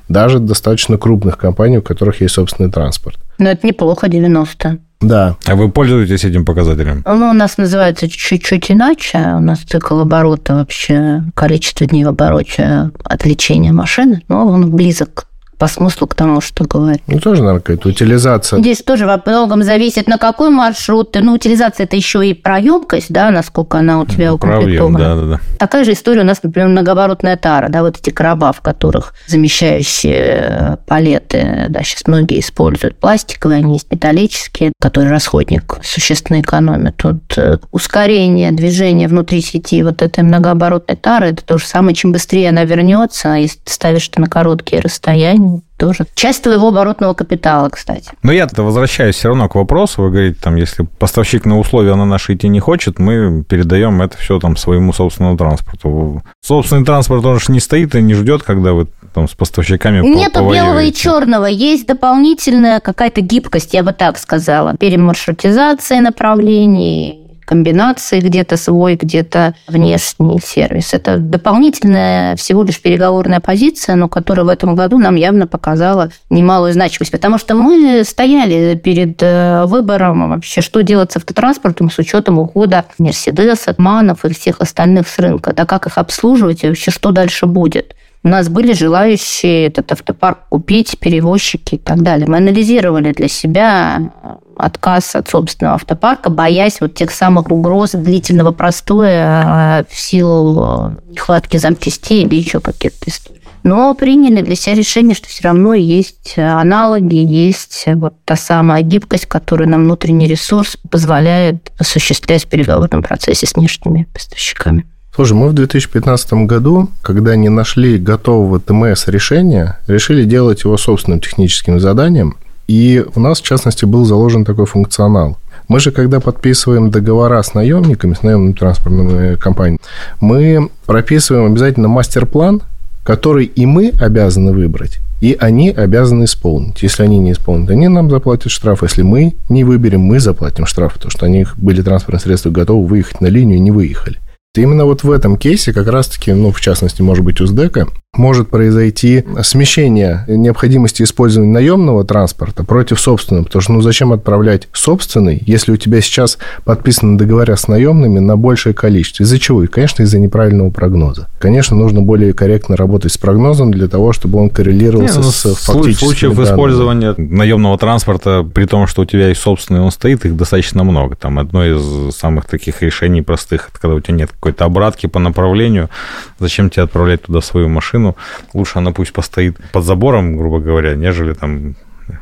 даже достаточно крупных компаний, у которых есть собственный транспорт. Но это неплохо, 90. Да. А вы пользуетесь этим показателем? Ну, у нас называется чуть-чуть иначе. У нас цикл оборота вообще, количество дней в обороте от лечения машины, но он близок по смыслу к тому, что говорит. Ну, тоже, наверное, какая-то утилизация. Здесь тоже во многом зависит, на какой маршрут. Ну, утилизация – это еще и проемкость, да, насколько она у тебя укомплектована. Да, да, да. Такая же история у нас, например, многооборотная тара, да, вот эти короба, в которых замещающие палеты, да, сейчас многие используют пластиковые, они есть металлические, которые расходник существенно экономят. Тут э, ускорение движения внутри сети вот этой многооборотной тары – это то же самое, чем быстрее она вернется, если ставишь это на короткие расстояния, тоже часть твоего оборотного капитала, кстати. Но я-то возвращаюсь все равно к вопросу. Вы говорите, там, если поставщик на условия на наши идти не хочет, мы передаем это все там своему собственному транспорту. Собственный транспорт, он же не стоит и не ждет, когда вы там с поставщиками Нету белого и черного, есть дополнительная какая-то гибкость, я бы так сказала. Перемаршрутизация направлений, комбинации, где-то свой, где-то внешний сервис. Это дополнительная всего лишь переговорная позиция, но которая в этом году нам явно показала немалую значимость, потому что мы стояли перед э, выбором вообще, что делать с автотранспортом с учетом ухода Мерседес, Манов и всех остальных с рынка, да как их обслуживать и вообще что дальше будет. У нас были желающие этот автопарк купить, перевозчики и так далее. Мы анализировали для себя отказ от собственного автопарка, боясь вот тех самых угроз длительного простоя в силу нехватки запчастей или еще каких-то историй. Но приняли для себя решение, что все равно есть аналоги, есть вот та самая гибкость, которую нам внутренний ресурс позволяет осуществлять в переговорном процессе с внешними поставщиками. Слушай, мы в 2015 году, когда не нашли готового ТМС решения, решили делать его собственным техническим заданием. И у нас, в частности, был заложен такой функционал. Мы же, когда подписываем договора с наемниками, с наемными транспортными компаниями, мы прописываем обязательно мастер-план, который и мы обязаны выбрать, и они обязаны исполнить. Если они не исполнят, они нам заплатят штраф. Если мы не выберем, мы заплатим штраф, потому что они были транспортные средства готовы выехать на линию и не выехали. Именно вот в этом кейсе как раз-таки, ну, в частности, может быть, УЗДЭКа, может произойти смещение необходимости использования наемного транспорта против собственного. Потому что, ну, зачем отправлять собственный, если у тебя сейчас подписаны договора с наемными на большее количество? Из-за чего? И, конечно, из-за неправильного прогноза. Конечно, нужно более корректно работать с прогнозом для того, чтобы он коррелировался Не, ну, с фактическими Случаев данными. использования наемного транспорта, при том, что у тебя есть собственный, он стоит, их достаточно много. Там одно из самых таких решений простых, это когда у тебя нет какой-то обратки по направлению, зачем тебе отправлять туда свою машину? Лучше она пусть постоит под забором, грубо говоря, нежели там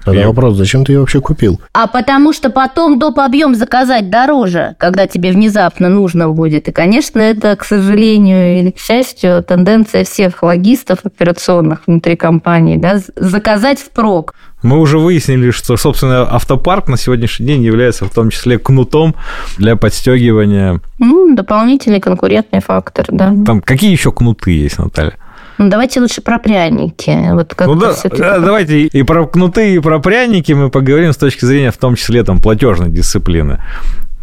Тогда вопрос, зачем ты ее вообще купил? А потому что потом доп. объем заказать дороже, когда тебе внезапно нужно будет. И, конечно, это, к сожалению или к счастью, тенденция всех логистов операционных внутри компании, да, заказать впрок. Мы уже выяснили, что, собственно, автопарк на сегодняшний день является в том числе кнутом для подстегивания. Ну, дополнительный конкурентный фактор, да. Там какие еще кнуты есть, Наталья? Ну, давайте лучше про пряники. Вот как ну, да, да, давайте и про кнуты, и про пряники мы поговорим с точки зрения, в том числе, там, платежной дисциплины.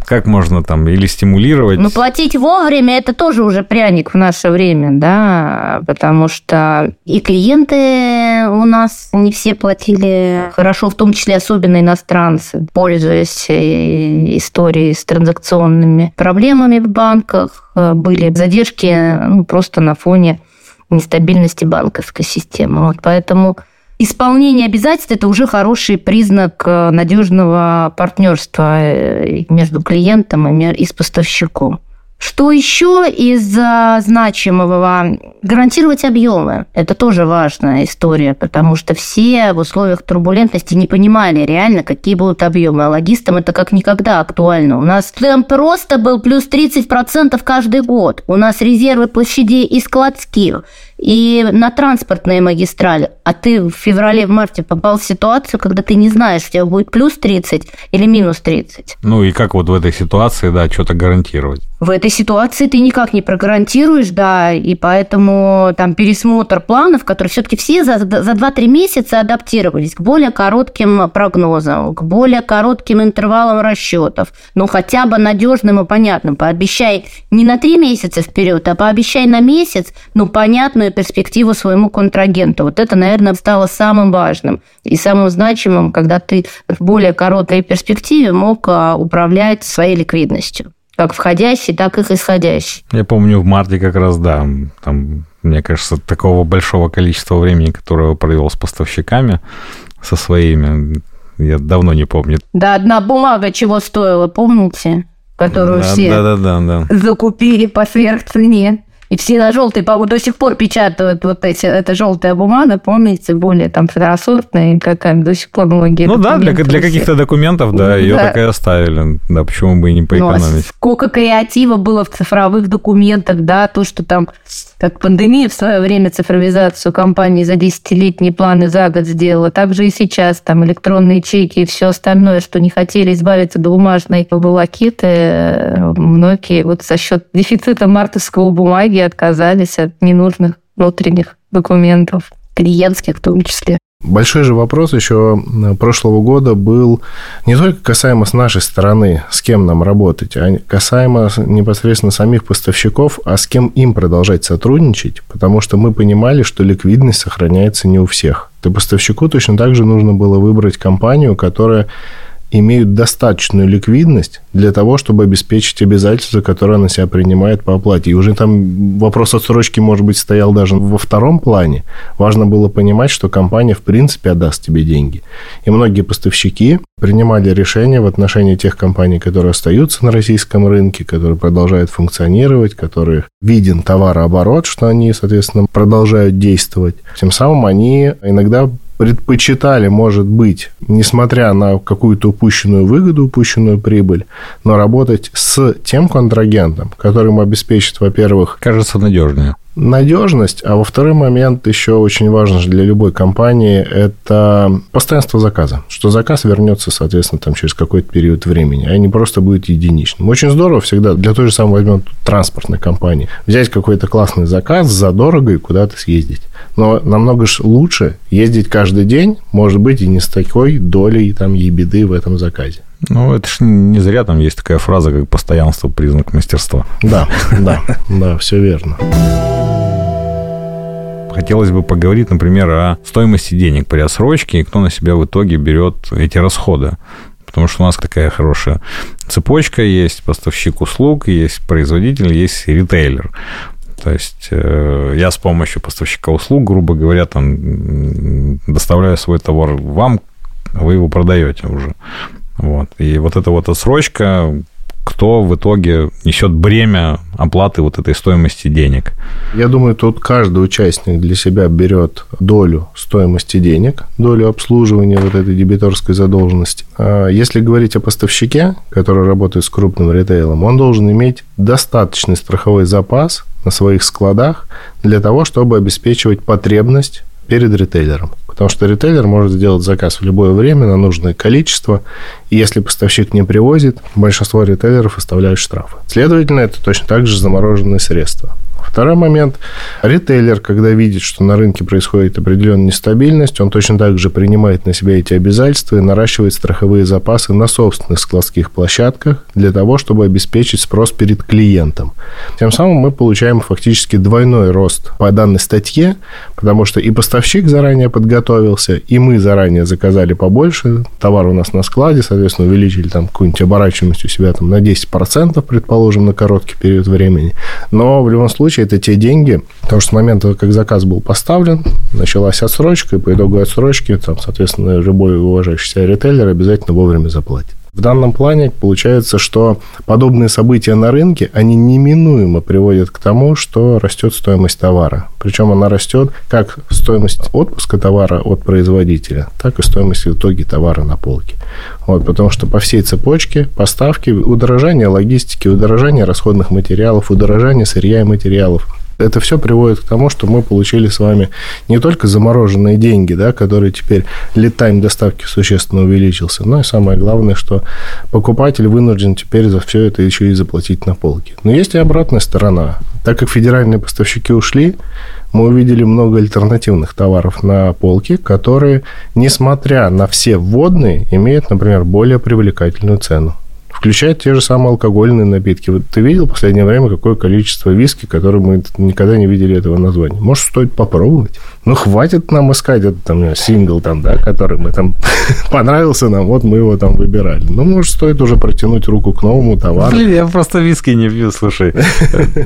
Как можно там или стимулировать? Ну, платить вовремя – это тоже уже пряник в наше время, да, потому что и клиенты у нас не все платили хорошо, в том числе особенно иностранцы, пользуясь э, историей с транзакционными проблемами в банках. Э, были задержки ну, просто на фоне нестабильности банковской системы. Вот поэтому исполнение обязательств – это уже хороший признак э, надежного партнерства э, между клиентом и с поставщиком. Что еще из значимого? Гарантировать объемы. Это тоже важная история, потому что все в условиях турбулентности не понимали реально, какие будут объемы. А логистам это как никогда актуально. У нас темп просто был плюс 30% каждый год. У нас резервы площадей и складских и на транспортные магистрали, а ты в феврале, в марте попал в ситуацию, когда ты не знаешь, у тебя будет плюс 30 или минус 30. Ну и как вот в этой ситуации, да, что-то гарантировать? В этой ситуации ты никак не прогарантируешь, да, и поэтому там пересмотр планов, которые все-таки все за, за 2-3 месяца адаптировались к более коротким прогнозам, к более коротким интервалам расчетов, ну хотя бы надежным и понятным. Пообещай не на 3 месяца вперед, а пообещай на месяц, ну понятно определенную перспективу своему контрагенту. Вот это, наверное, стало самым важным и самым значимым, когда ты в более короткой перспективе мог а, управлять своей ликвидностью как входящий, так и исходящий. Я помню, в марте как раз, да, там, мне кажется, такого большого количества времени, которое провел с поставщиками, со своими, я давно не помню. Да, одна бумага чего стоила, помните? Которую да, все да, да, да, да. закупили по сверхцене. И все на желтый, по до сих пор печатают вот эти, это желтая бумага, помните, более там второсортная, какая до сих пор многие Ну да, для, для каких-то документов, да, ее да. так и оставили. Да, почему бы и не поэкономить. Ну, а сколько креатива было в цифровых документах, да, то, что там, как пандемия в свое время цифровизацию компании за десятилетние планы за год сделала, так же и сейчас там электронные чеки и все остальное, что не хотели избавиться до бумажной волокиты, э, многие вот за счет дефицита мартовского бумаги отказались от ненужных внутренних документов, клиентских в том числе. Большой же вопрос еще прошлого года был не только касаемо с нашей стороны, с кем нам работать, а касаемо непосредственно самих поставщиков, а с кем им продолжать сотрудничать, потому что мы понимали, что ликвидность сохраняется не у всех. И поставщику точно так же нужно было выбрать компанию, которая имеют достаточную ликвидность для того, чтобы обеспечить обязательства, которые она себя принимает по оплате. И уже там вопрос отсрочки, может быть, стоял даже во втором плане. Важно было понимать, что компания, в принципе, отдаст тебе деньги. И многие поставщики принимали решения в отношении тех компаний, которые остаются на российском рынке, которые продолжают функционировать, которые виден товарооборот, что они, соответственно, продолжают действовать. Тем самым они иногда предпочитали, может быть, несмотря на какую-то упущенную выгоду, упущенную прибыль, но работать с тем контрагентом, который ему обеспечит, во-первых... Кажется надежнее надежность, а во второй момент еще очень важно для любой компании это постоянство заказа, что заказ вернется, соответственно, там через какой-то период времени, а не просто будет единичным. Очень здорово всегда для той же самой возьмем транспортной компании взять какой-то классный заказ задорого и куда-то съездить. Но намного лучше ездить каждый день, может быть, и не с такой долей там ебеды в этом заказе. Ну, это ж не зря там есть такая фраза, как постоянство признак мастерства. Да, да, да, все верно. Хотелось бы поговорить, например, о стоимости денег при отсрочке и кто на себя в итоге берет эти расходы. Потому что у нас такая хорошая цепочка, есть поставщик услуг, есть производитель, есть ритейлер. То есть э, я с помощью поставщика услуг, грубо говоря, там доставляю свой товар вам, а вы его продаете уже. Вот. И вот эта вот отсрочка, кто в итоге несет бремя оплаты вот этой стоимости денег? Я думаю, тут каждый участник для себя берет долю стоимости денег, долю обслуживания вот этой дебиторской задолженности. А если говорить о поставщике, который работает с крупным ритейлом, он должен иметь достаточный страховой запас на своих складах для того, чтобы обеспечивать потребность перед ритейлером. Потому что ритейлер может сделать заказ в любое время на нужное количество, и если поставщик не привозит, большинство ритейлеров оставляют штрафы. Следовательно, это точно так же замороженные средства. Второй момент. Ритейлер, когда видит, что на рынке происходит определенная нестабильность, он точно так же принимает на себя эти обязательства и наращивает страховые запасы на собственных складских площадках для того, чтобы обеспечить спрос перед клиентом. Тем самым мы получаем фактически двойной рост по данной статье, потому что и поставщик заранее подготовился, и мы заранее заказали побольше, товар у нас на складе, соответственно, увеличили там какую-нибудь оборачиваемость у себя там на 10%, предположим, на короткий период времени. Но в любом случае это те деньги, потому что с момента, как заказ был поставлен, началась отсрочка, и по итогу отсрочки, там, соответственно, любой уважающий себя ритейлер обязательно вовремя заплатит. В данном плане получается, что подобные события на рынке, они неминуемо приводят к тому, что растет стоимость товара. Причем она растет как стоимость отпуска товара от производителя, так и стоимость в итоге товара на полке. Вот, потому что по всей цепочке поставки, удорожание логистики, удорожание расходных материалов, удорожание сырья и материалов, это все приводит к тому, что мы получили с вами не только замороженные деньги, да, которые теперь летайм доставки существенно увеличился, но и самое главное, что покупатель вынужден теперь за все это еще и заплатить на полке. Но есть и обратная сторона. Так как федеральные поставщики ушли, мы увидели много альтернативных товаров на полке, которые, несмотря на все вводные, имеют, например, более привлекательную цену включая те же самые алкогольные напитки. Вот ты видел в последнее время какое количество виски, которое мы никогда не видели этого названия? Может, стоит попробовать? Ну, хватит нам искать этот там сингл там, да, который мы там понравился нам, вот мы его там выбирали. Ну, может, стоит уже протянуть руку к новому товару. Блин, я просто виски не пью, слушай.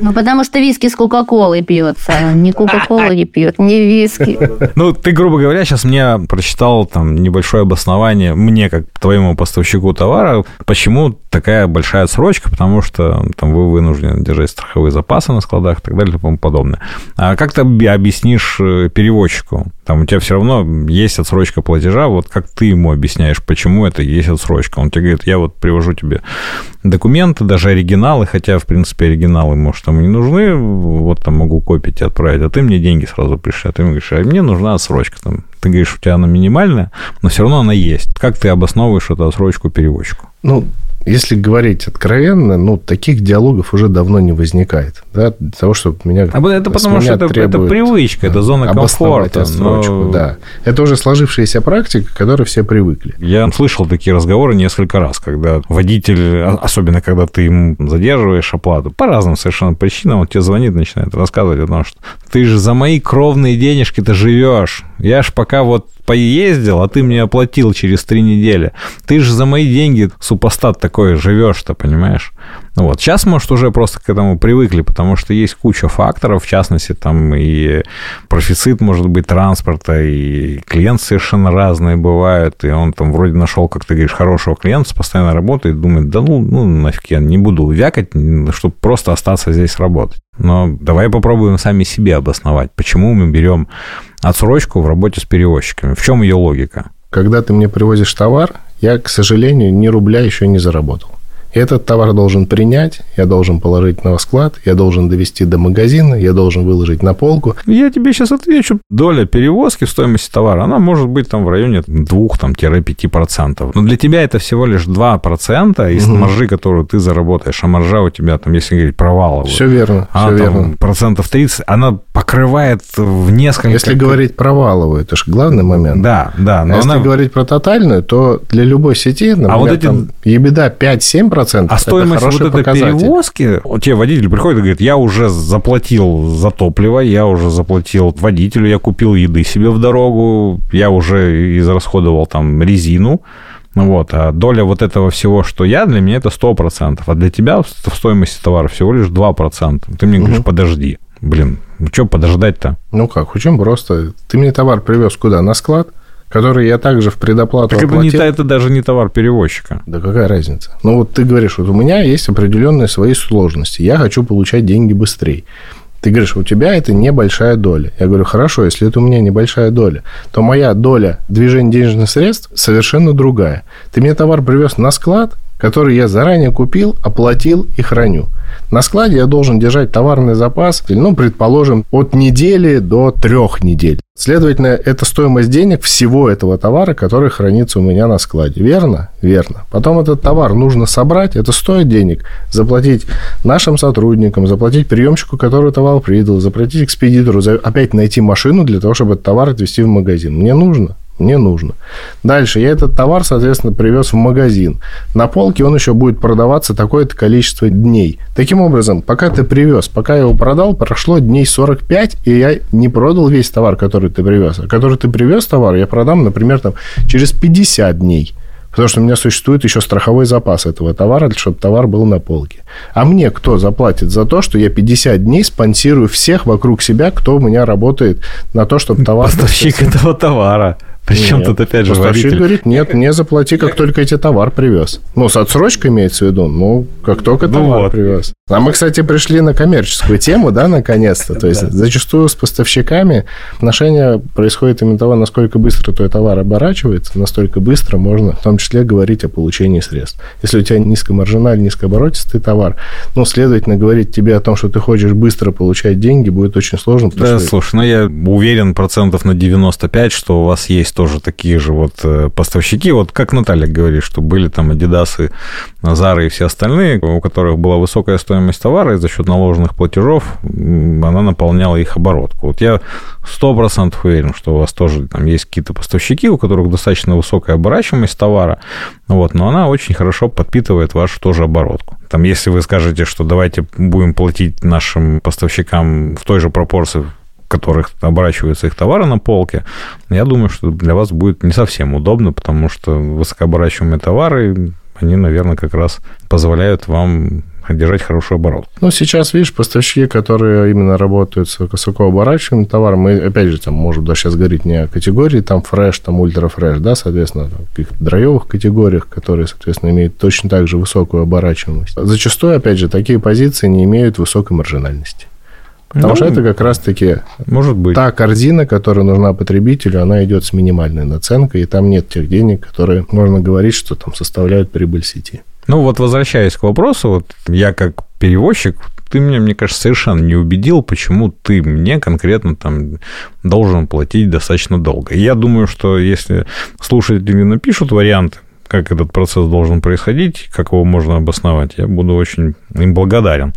Ну, потому что виски с Кока-Колой пьется. Не Кока-Кола не пьет, не виски. Ну, ты, грубо говоря, сейчас мне прочитал там небольшое обоснование мне, как твоему поставщику товара, почему такая большая отсрочка, потому что там вы вынуждены держать страховые запасы на складах и так далее и тому подобное. А как ты объяснишь э, переводчику? Там у тебя все равно есть отсрочка платежа, вот как ты ему объясняешь, почему это есть отсрочка? Он тебе говорит, я вот привожу тебе документы, даже оригиналы, хотя, в принципе, оригиналы, может, там не нужны, вот там могу копить и отправить, а ты мне деньги сразу пришли, а ты мне говоришь, а мне нужна отсрочка, там, ты говоришь, у тебя она минимальная, но все равно она есть. Как ты обосновываешь эту отсрочку переводчику? Ну, если говорить откровенно, ну, таких диалогов уже давно не возникает. Да, для того, чтобы меня... А это потому, что это, это привычка, это зона комфорта. Отсрочку, но... да. Это уже сложившаяся практика, к которой все привыкли. Я слышал такие разговоры несколько раз, когда водитель, а, особенно когда ты ему задерживаешь оплату, по разным совершенно причинам, он тебе звонит, начинает рассказывать о том, что ты же за мои кровные денежки-то живешь. Я ж пока вот поездил, а ты мне оплатил через три недели. Ты же за мои деньги, супостат такой, живешь-то, понимаешь? Вот. Сейчас, может, уже просто к этому привыкли, потому что есть куча факторов, в частности, там и профицит, может быть, транспорта, и клиенты совершенно разные бывают, и он там вроде нашел, как ты говоришь, хорошего клиента, постоянно работает, думает, да ну, ну нафиг я не буду вякать, чтобы просто остаться здесь работать. Но давай попробуем сами себе обосновать, почему мы берем отсрочку в работе с перевозчиками. В чем ее логика? Когда ты мне привозишь товар, я, к сожалению, ни рубля еще не заработал. Этот товар должен принять, я должен положить на склад, я должен довести до магазина, я должен выложить на полку. Я тебе сейчас отвечу. Доля перевозки в стоимости товара, она может быть там в районе 2-5%. Но для тебя это всего лишь 2% из угу. маржи, которую ты заработаешь. А маржа у тебя, там, если говорить, проваловая. Все верно, а, все там, верно. Процентов 30, она покрывает в несколько... Если говорить проваловую, это же главный момент. Да, да. Но а если говорить про тотальную, то для любой сети, например, а вот эти... там, ебеда 5-7%, а стоимость вот этой показатель. перевозки, тебе водитель приходит и говорит, я уже заплатил за топливо, я уже заплатил водителю, я купил еды себе в дорогу, я уже израсходовал там резину, ну вот, а доля вот этого всего, что я, для меня это 100%, а для тебя в стоимости товара всего лишь 2%. Ты мне угу. говоришь, подожди. Блин, ну что подождать-то? Ну как, очень просто. Ты мне товар привез куда? На склад? Который я также в предоплату так оплатил. Это, не, это даже не товар перевозчика. Да какая разница? Ну вот ты говоришь, вот у меня есть определенные свои сложности, я хочу получать деньги быстрее. Ты говоришь, у тебя это небольшая доля. Я говорю, хорошо, если это у меня небольшая доля, то моя доля движения денежных средств совершенно другая. Ты мне товар привез на склад, который я заранее купил, оплатил и храню. На складе я должен держать товарный запас, ну, предположим, от недели до трех недель. Следовательно, это стоимость денег всего этого товара, который хранится у меня на складе. Верно? Верно. Потом этот товар нужно собрать, это стоит денег. Заплатить нашим сотрудникам, заплатить приемщику, который товар придал, заплатить экспедитору, опять найти машину для того, чтобы этот товар отвезти в магазин. Мне нужно мне нужно. Дальше я этот товар, соответственно, привез в магазин. На полке он еще будет продаваться такое-то количество дней. Таким образом, пока ты привез, пока я его продал, прошло дней 45, и я не продал весь товар, который ты привез. А который ты привез товар, я продам, например, там, через 50 дней. Потому что у меня существует еще страховой запас этого товара, чтобы товар был на полке. А мне кто заплатит за то, что я 50 дней спонсирую всех вокруг себя, кто у меня работает на то, чтобы товар... Поставщик этого товара. Причем тут опять же Поставщик говорит, нет, не заплати, как только эти товар привез. Ну, с отсрочкой имеется в виду, ну, как только ну товар вот. привез. А мы, кстати, пришли на коммерческую тему, да, наконец-то. То есть, зачастую с поставщиками отношения происходит именно того, насколько быстро твой товар оборачивается, настолько быстро можно, в том числе, говорить о получении средств. Если у тебя низкомаржинальный, низкооборотистый товар, ну, следовательно, говорить тебе о том, что ты хочешь быстро получать деньги, будет очень сложно. Да, слушай, ну, я уверен процентов на 95, что у вас есть есть тоже такие же вот э, поставщики, вот как Наталья говорит, что были там Адидасы, Назары и все остальные, у которых была высокая стоимость товара, и за счет наложенных платежов она наполняла их оборотку. Вот я сто процентов уверен, что у вас тоже там есть какие-то поставщики, у которых достаточно высокая оборачиваемость товара, вот, но она очень хорошо подпитывает вашу тоже оборотку. Там, если вы скажете, что давайте будем платить нашим поставщикам в той же пропорции, которых оборачиваются их товары на полке, я думаю, что для вас будет не совсем удобно, потому что высокооборачиваемые товары, они, наверное, как раз позволяют вам держать хороший оборот. Ну, сейчас, видишь, поставщики, которые именно работают с высокооборачиваемым товаром, мы, опять же, там, можем да, сейчас говорить не о категории, там, фреш, там, ультрафреш, да, соответственно, в каких-то дроевых категориях, которые, соответственно, имеют точно так же высокую оборачиваемость. Зачастую, опять же, такие позиции не имеют высокой маржинальности. Потому ну, что это как раз-таки может быть. та корзина, которая нужна потребителю, она идет с минимальной наценкой, и там нет тех денег, которые можно говорить, что там составляют прибыль сети. Ну вот возвращаясь к вопросу, вот я как перевозчик, ты меня, мне кажется, совершенно не убедил, почему ты мне конкретно там должен платить достаточно долго. И я думаю, что если слушатели напишут варианты, как этот процесс должен происходить, как его можно обосновать, я буду очень им благодарен.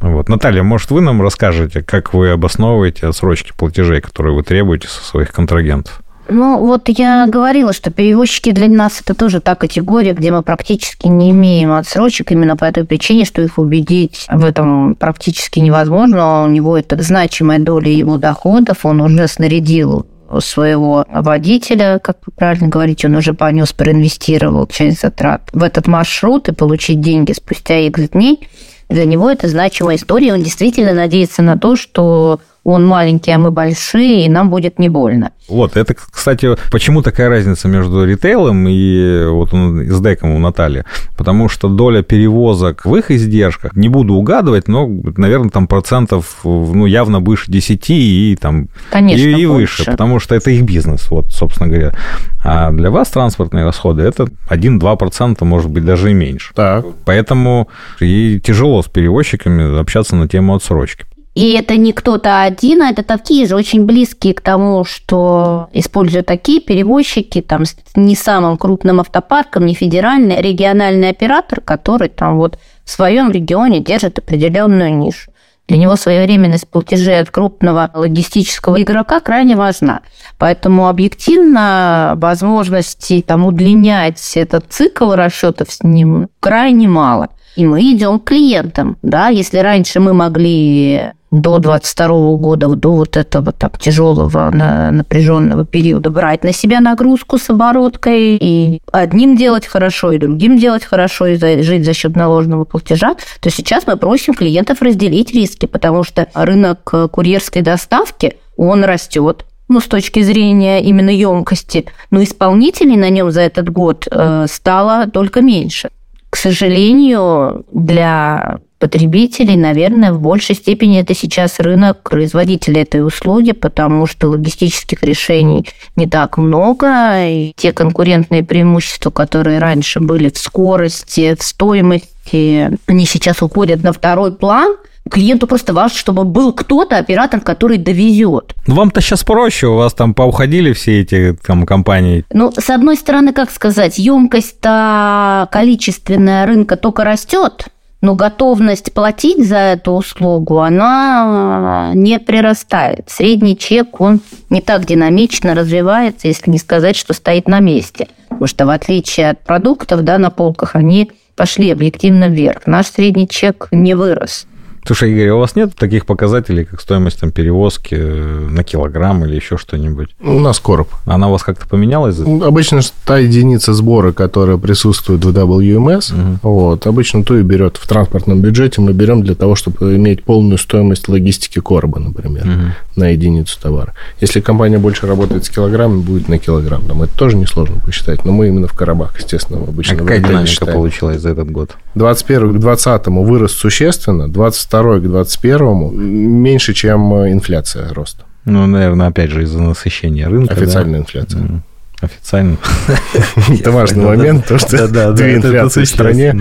Вот. Наталья, может, вы нам расскажете, как вы обосновываете отсрочки платежей, которые вы требуете со своих контрагентов? Ну, вот я говорила, что перевозчики для нас это тоже та категория, где мы практически не имеем отсрочек именно по этой причине, что их убедить в этом практически невозможно. У него это значимая доля его доходов, он уже снарядил своего водителя, как вы правильно говорите, он уже понес, проинвестировал часть затрат в этот маршрут и получить деньги спустя X дней. Для него это значимая история. Он действительно надеется на то, что он маленький, а мы большие, и нам будет не больно. Вот, это, кстати, почему такая разница между ритейлом и вот с деком у Натальи? Потому что доля перевозок в их издержках, не буду угадывать, но, наверное, там процентов, ну, явно выше 10 и там Конечно, и, и выше. выше, потому что это их бизнес, вот, собственно говоря. А для вас транспортные расходы это 1-2%, может быть, даже и меньше. Так. Поэтому и тяжело с перевозчиками общаться на тему отсрочки. И это не кто-то один, а это такие же очень близкие к тому, что используют такие перевозчики, там, с не самым крупным автопарком, не федеральный, а региональный оператор, который там вот в своем регионе держит определенную нишу. Для него своевременность платежей от крупного логистического игрока крайне важна. Поэтому объективно возможности там, удлинять этот цикл расчетов с ним крайне мало. И мы идем к клиентам. Да? Если раньше мы могли до 22 года, до вот этого так тяжелого напряженного периода брать на себя нагрузку с обороткой и одним делать хорошо, и другим делать хорошо, и жить за счет наложенного платежа, то сейчас мы просим клиентов разделить риски, потому что рынок курьерской доставки, он растет, ну, с точки зрения именно емкости, но исполнителей на нем за этот год э, стало только меньше. К сожалению, для потребителей, наверное, в большей степени это сейчас рынок производителей этой услуги, потому что логистических решений не так много, и те конкурентные преимущества, которые раньше были в скорости, в стоимости, они сейчас уходят на второй план – клиенту просто важно, чтобы был кто-то, оператор, который довезет. Ну, вам-то сейчас проще, у вас там поуходили все эти там компании. Ну, с одной стороны, как сказать, емкость-то количественная рынка только растет, но готовность платить за эту услугу, она не прирастает. Средний чек, он не так динамично развивается, если не сказать, что стоит на месте. Потому что в отличие от продуктов да, на полках, они пошли объективно вверх. Наш средний чек не вырос. Слушай, Игорь, а у вас нет таких показателей, как стоимость там, перевозки э, на килограмм или еще что-нибудь? У нас короб. Она у вас как-то поменялась? Обычно та единица сбора, которая присутствует в WMS, угу. вот, обычно ту и берет в транспортном бюджете. Мы берем для того, чтобы иметь полную стоимость логистики короба, например, угу. на единицу товара. Если компания больше работает с килограммами, будет на килограмм. Там это тоже несложно посчитать, но мы именно в коробах, естественно, обычно. А какая динамика считаем. получилась за этот год? 21 к 20 вырос существенно, 22 к 21 меньше, чем инфляция роста. Ну, наверное, опять же, из-за насыщения рынка. Официальная да? инфляция. Mm. Официально. Это важный момент, то, что две инфляции в стране.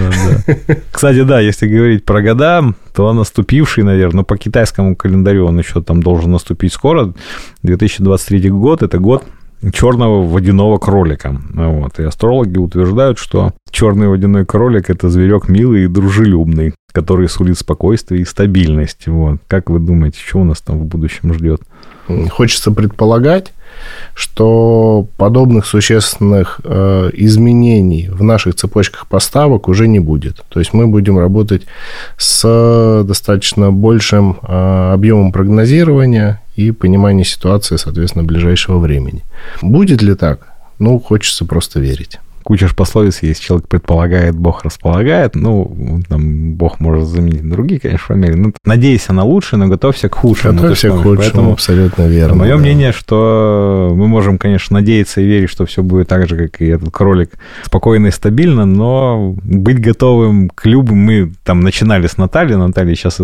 Кстати, да, если говорить про года, то наступивший, наверное, по китайскому календарю он еще там должен наступить скоро. 2023 год – это год черного водяного кролика. Вот. И астрологи утверждают, что черный водяной кролик – это зверек милый и дружелюбный, который сулит спокойствие и стабильность. Вот. Как вы думаете, что у нас там в будущем ждет? Хочется предполагать, что подобных существенных э, изменений в наших цепочках поставок уже не будет. То есть мы будем работать с достаточно большим э, объемом прогнозирования и понимания ситуации, соответственно, ближайшего времени. Будет ли так? Ну, хочется просто верить куча ж пословиц есть. Человек предполагает, Бог располагает. Ну, там, Бог может заменить другие, конечно, фамилии. Ну, надейся на лучшее, но готовься к худшему. Готовься к худшему, Поэтому, абсолютно верно. Мое да. мнение, что мы можем, конечно, надеяться и верить, что все будет так же, как и этот кролик, спокойно и стабильно, но быть готовым к любым... Мы там начинали с Натальей, Наталья сейчас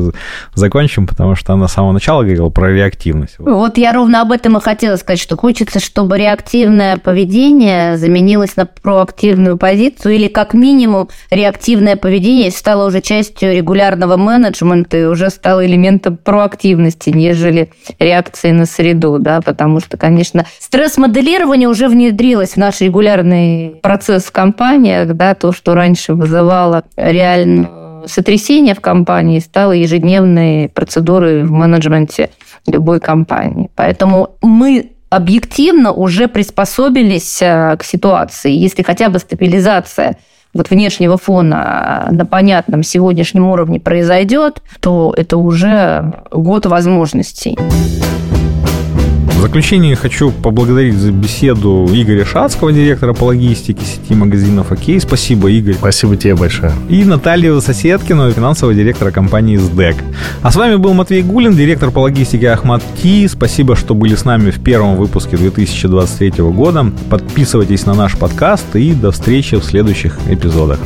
закончим, потому что она с самого начала говорила про реактивность. Вот я ровно об этом и хотела сказать, что хочется, чтобы реактивное поведение заменилось на проактивное проактивную позицию или как минимум реактивное поведение стало уже частью регулярного менеджмента и уже стало элементом проактивности, нежели реакции на среду, да, потому что, конечно, стресс-моделирование уже внедрилось в наш регулярный процесс в компаниях, да, то, что раньше вызывало реально сотрясение в компании, стало ежедневной процедурой в менеджменте любой компании. Поэтому мы объективно уже приспособились э, к ситуации. Если хотя бы стабилизация вот внешнего фона на понятном сегодняшнем уровне произойдет, то это уже год возможностей. В заключение хочу поблагодарить за беседу Игоря Шацкого, директора по логистике сети магазинов «Окей». Спасибо, Игорь. Спасибо тебе большое. И Наталью Соседкину, финансового директора компании «СДЭК». А с вами был Матвей Гулин, директор по логистике Ахмат Ти. Спасибо, что были с нами в первом выпуске 2023 года. Подписывайтесь на наш подкаст и до встречи в следующих эпизодах.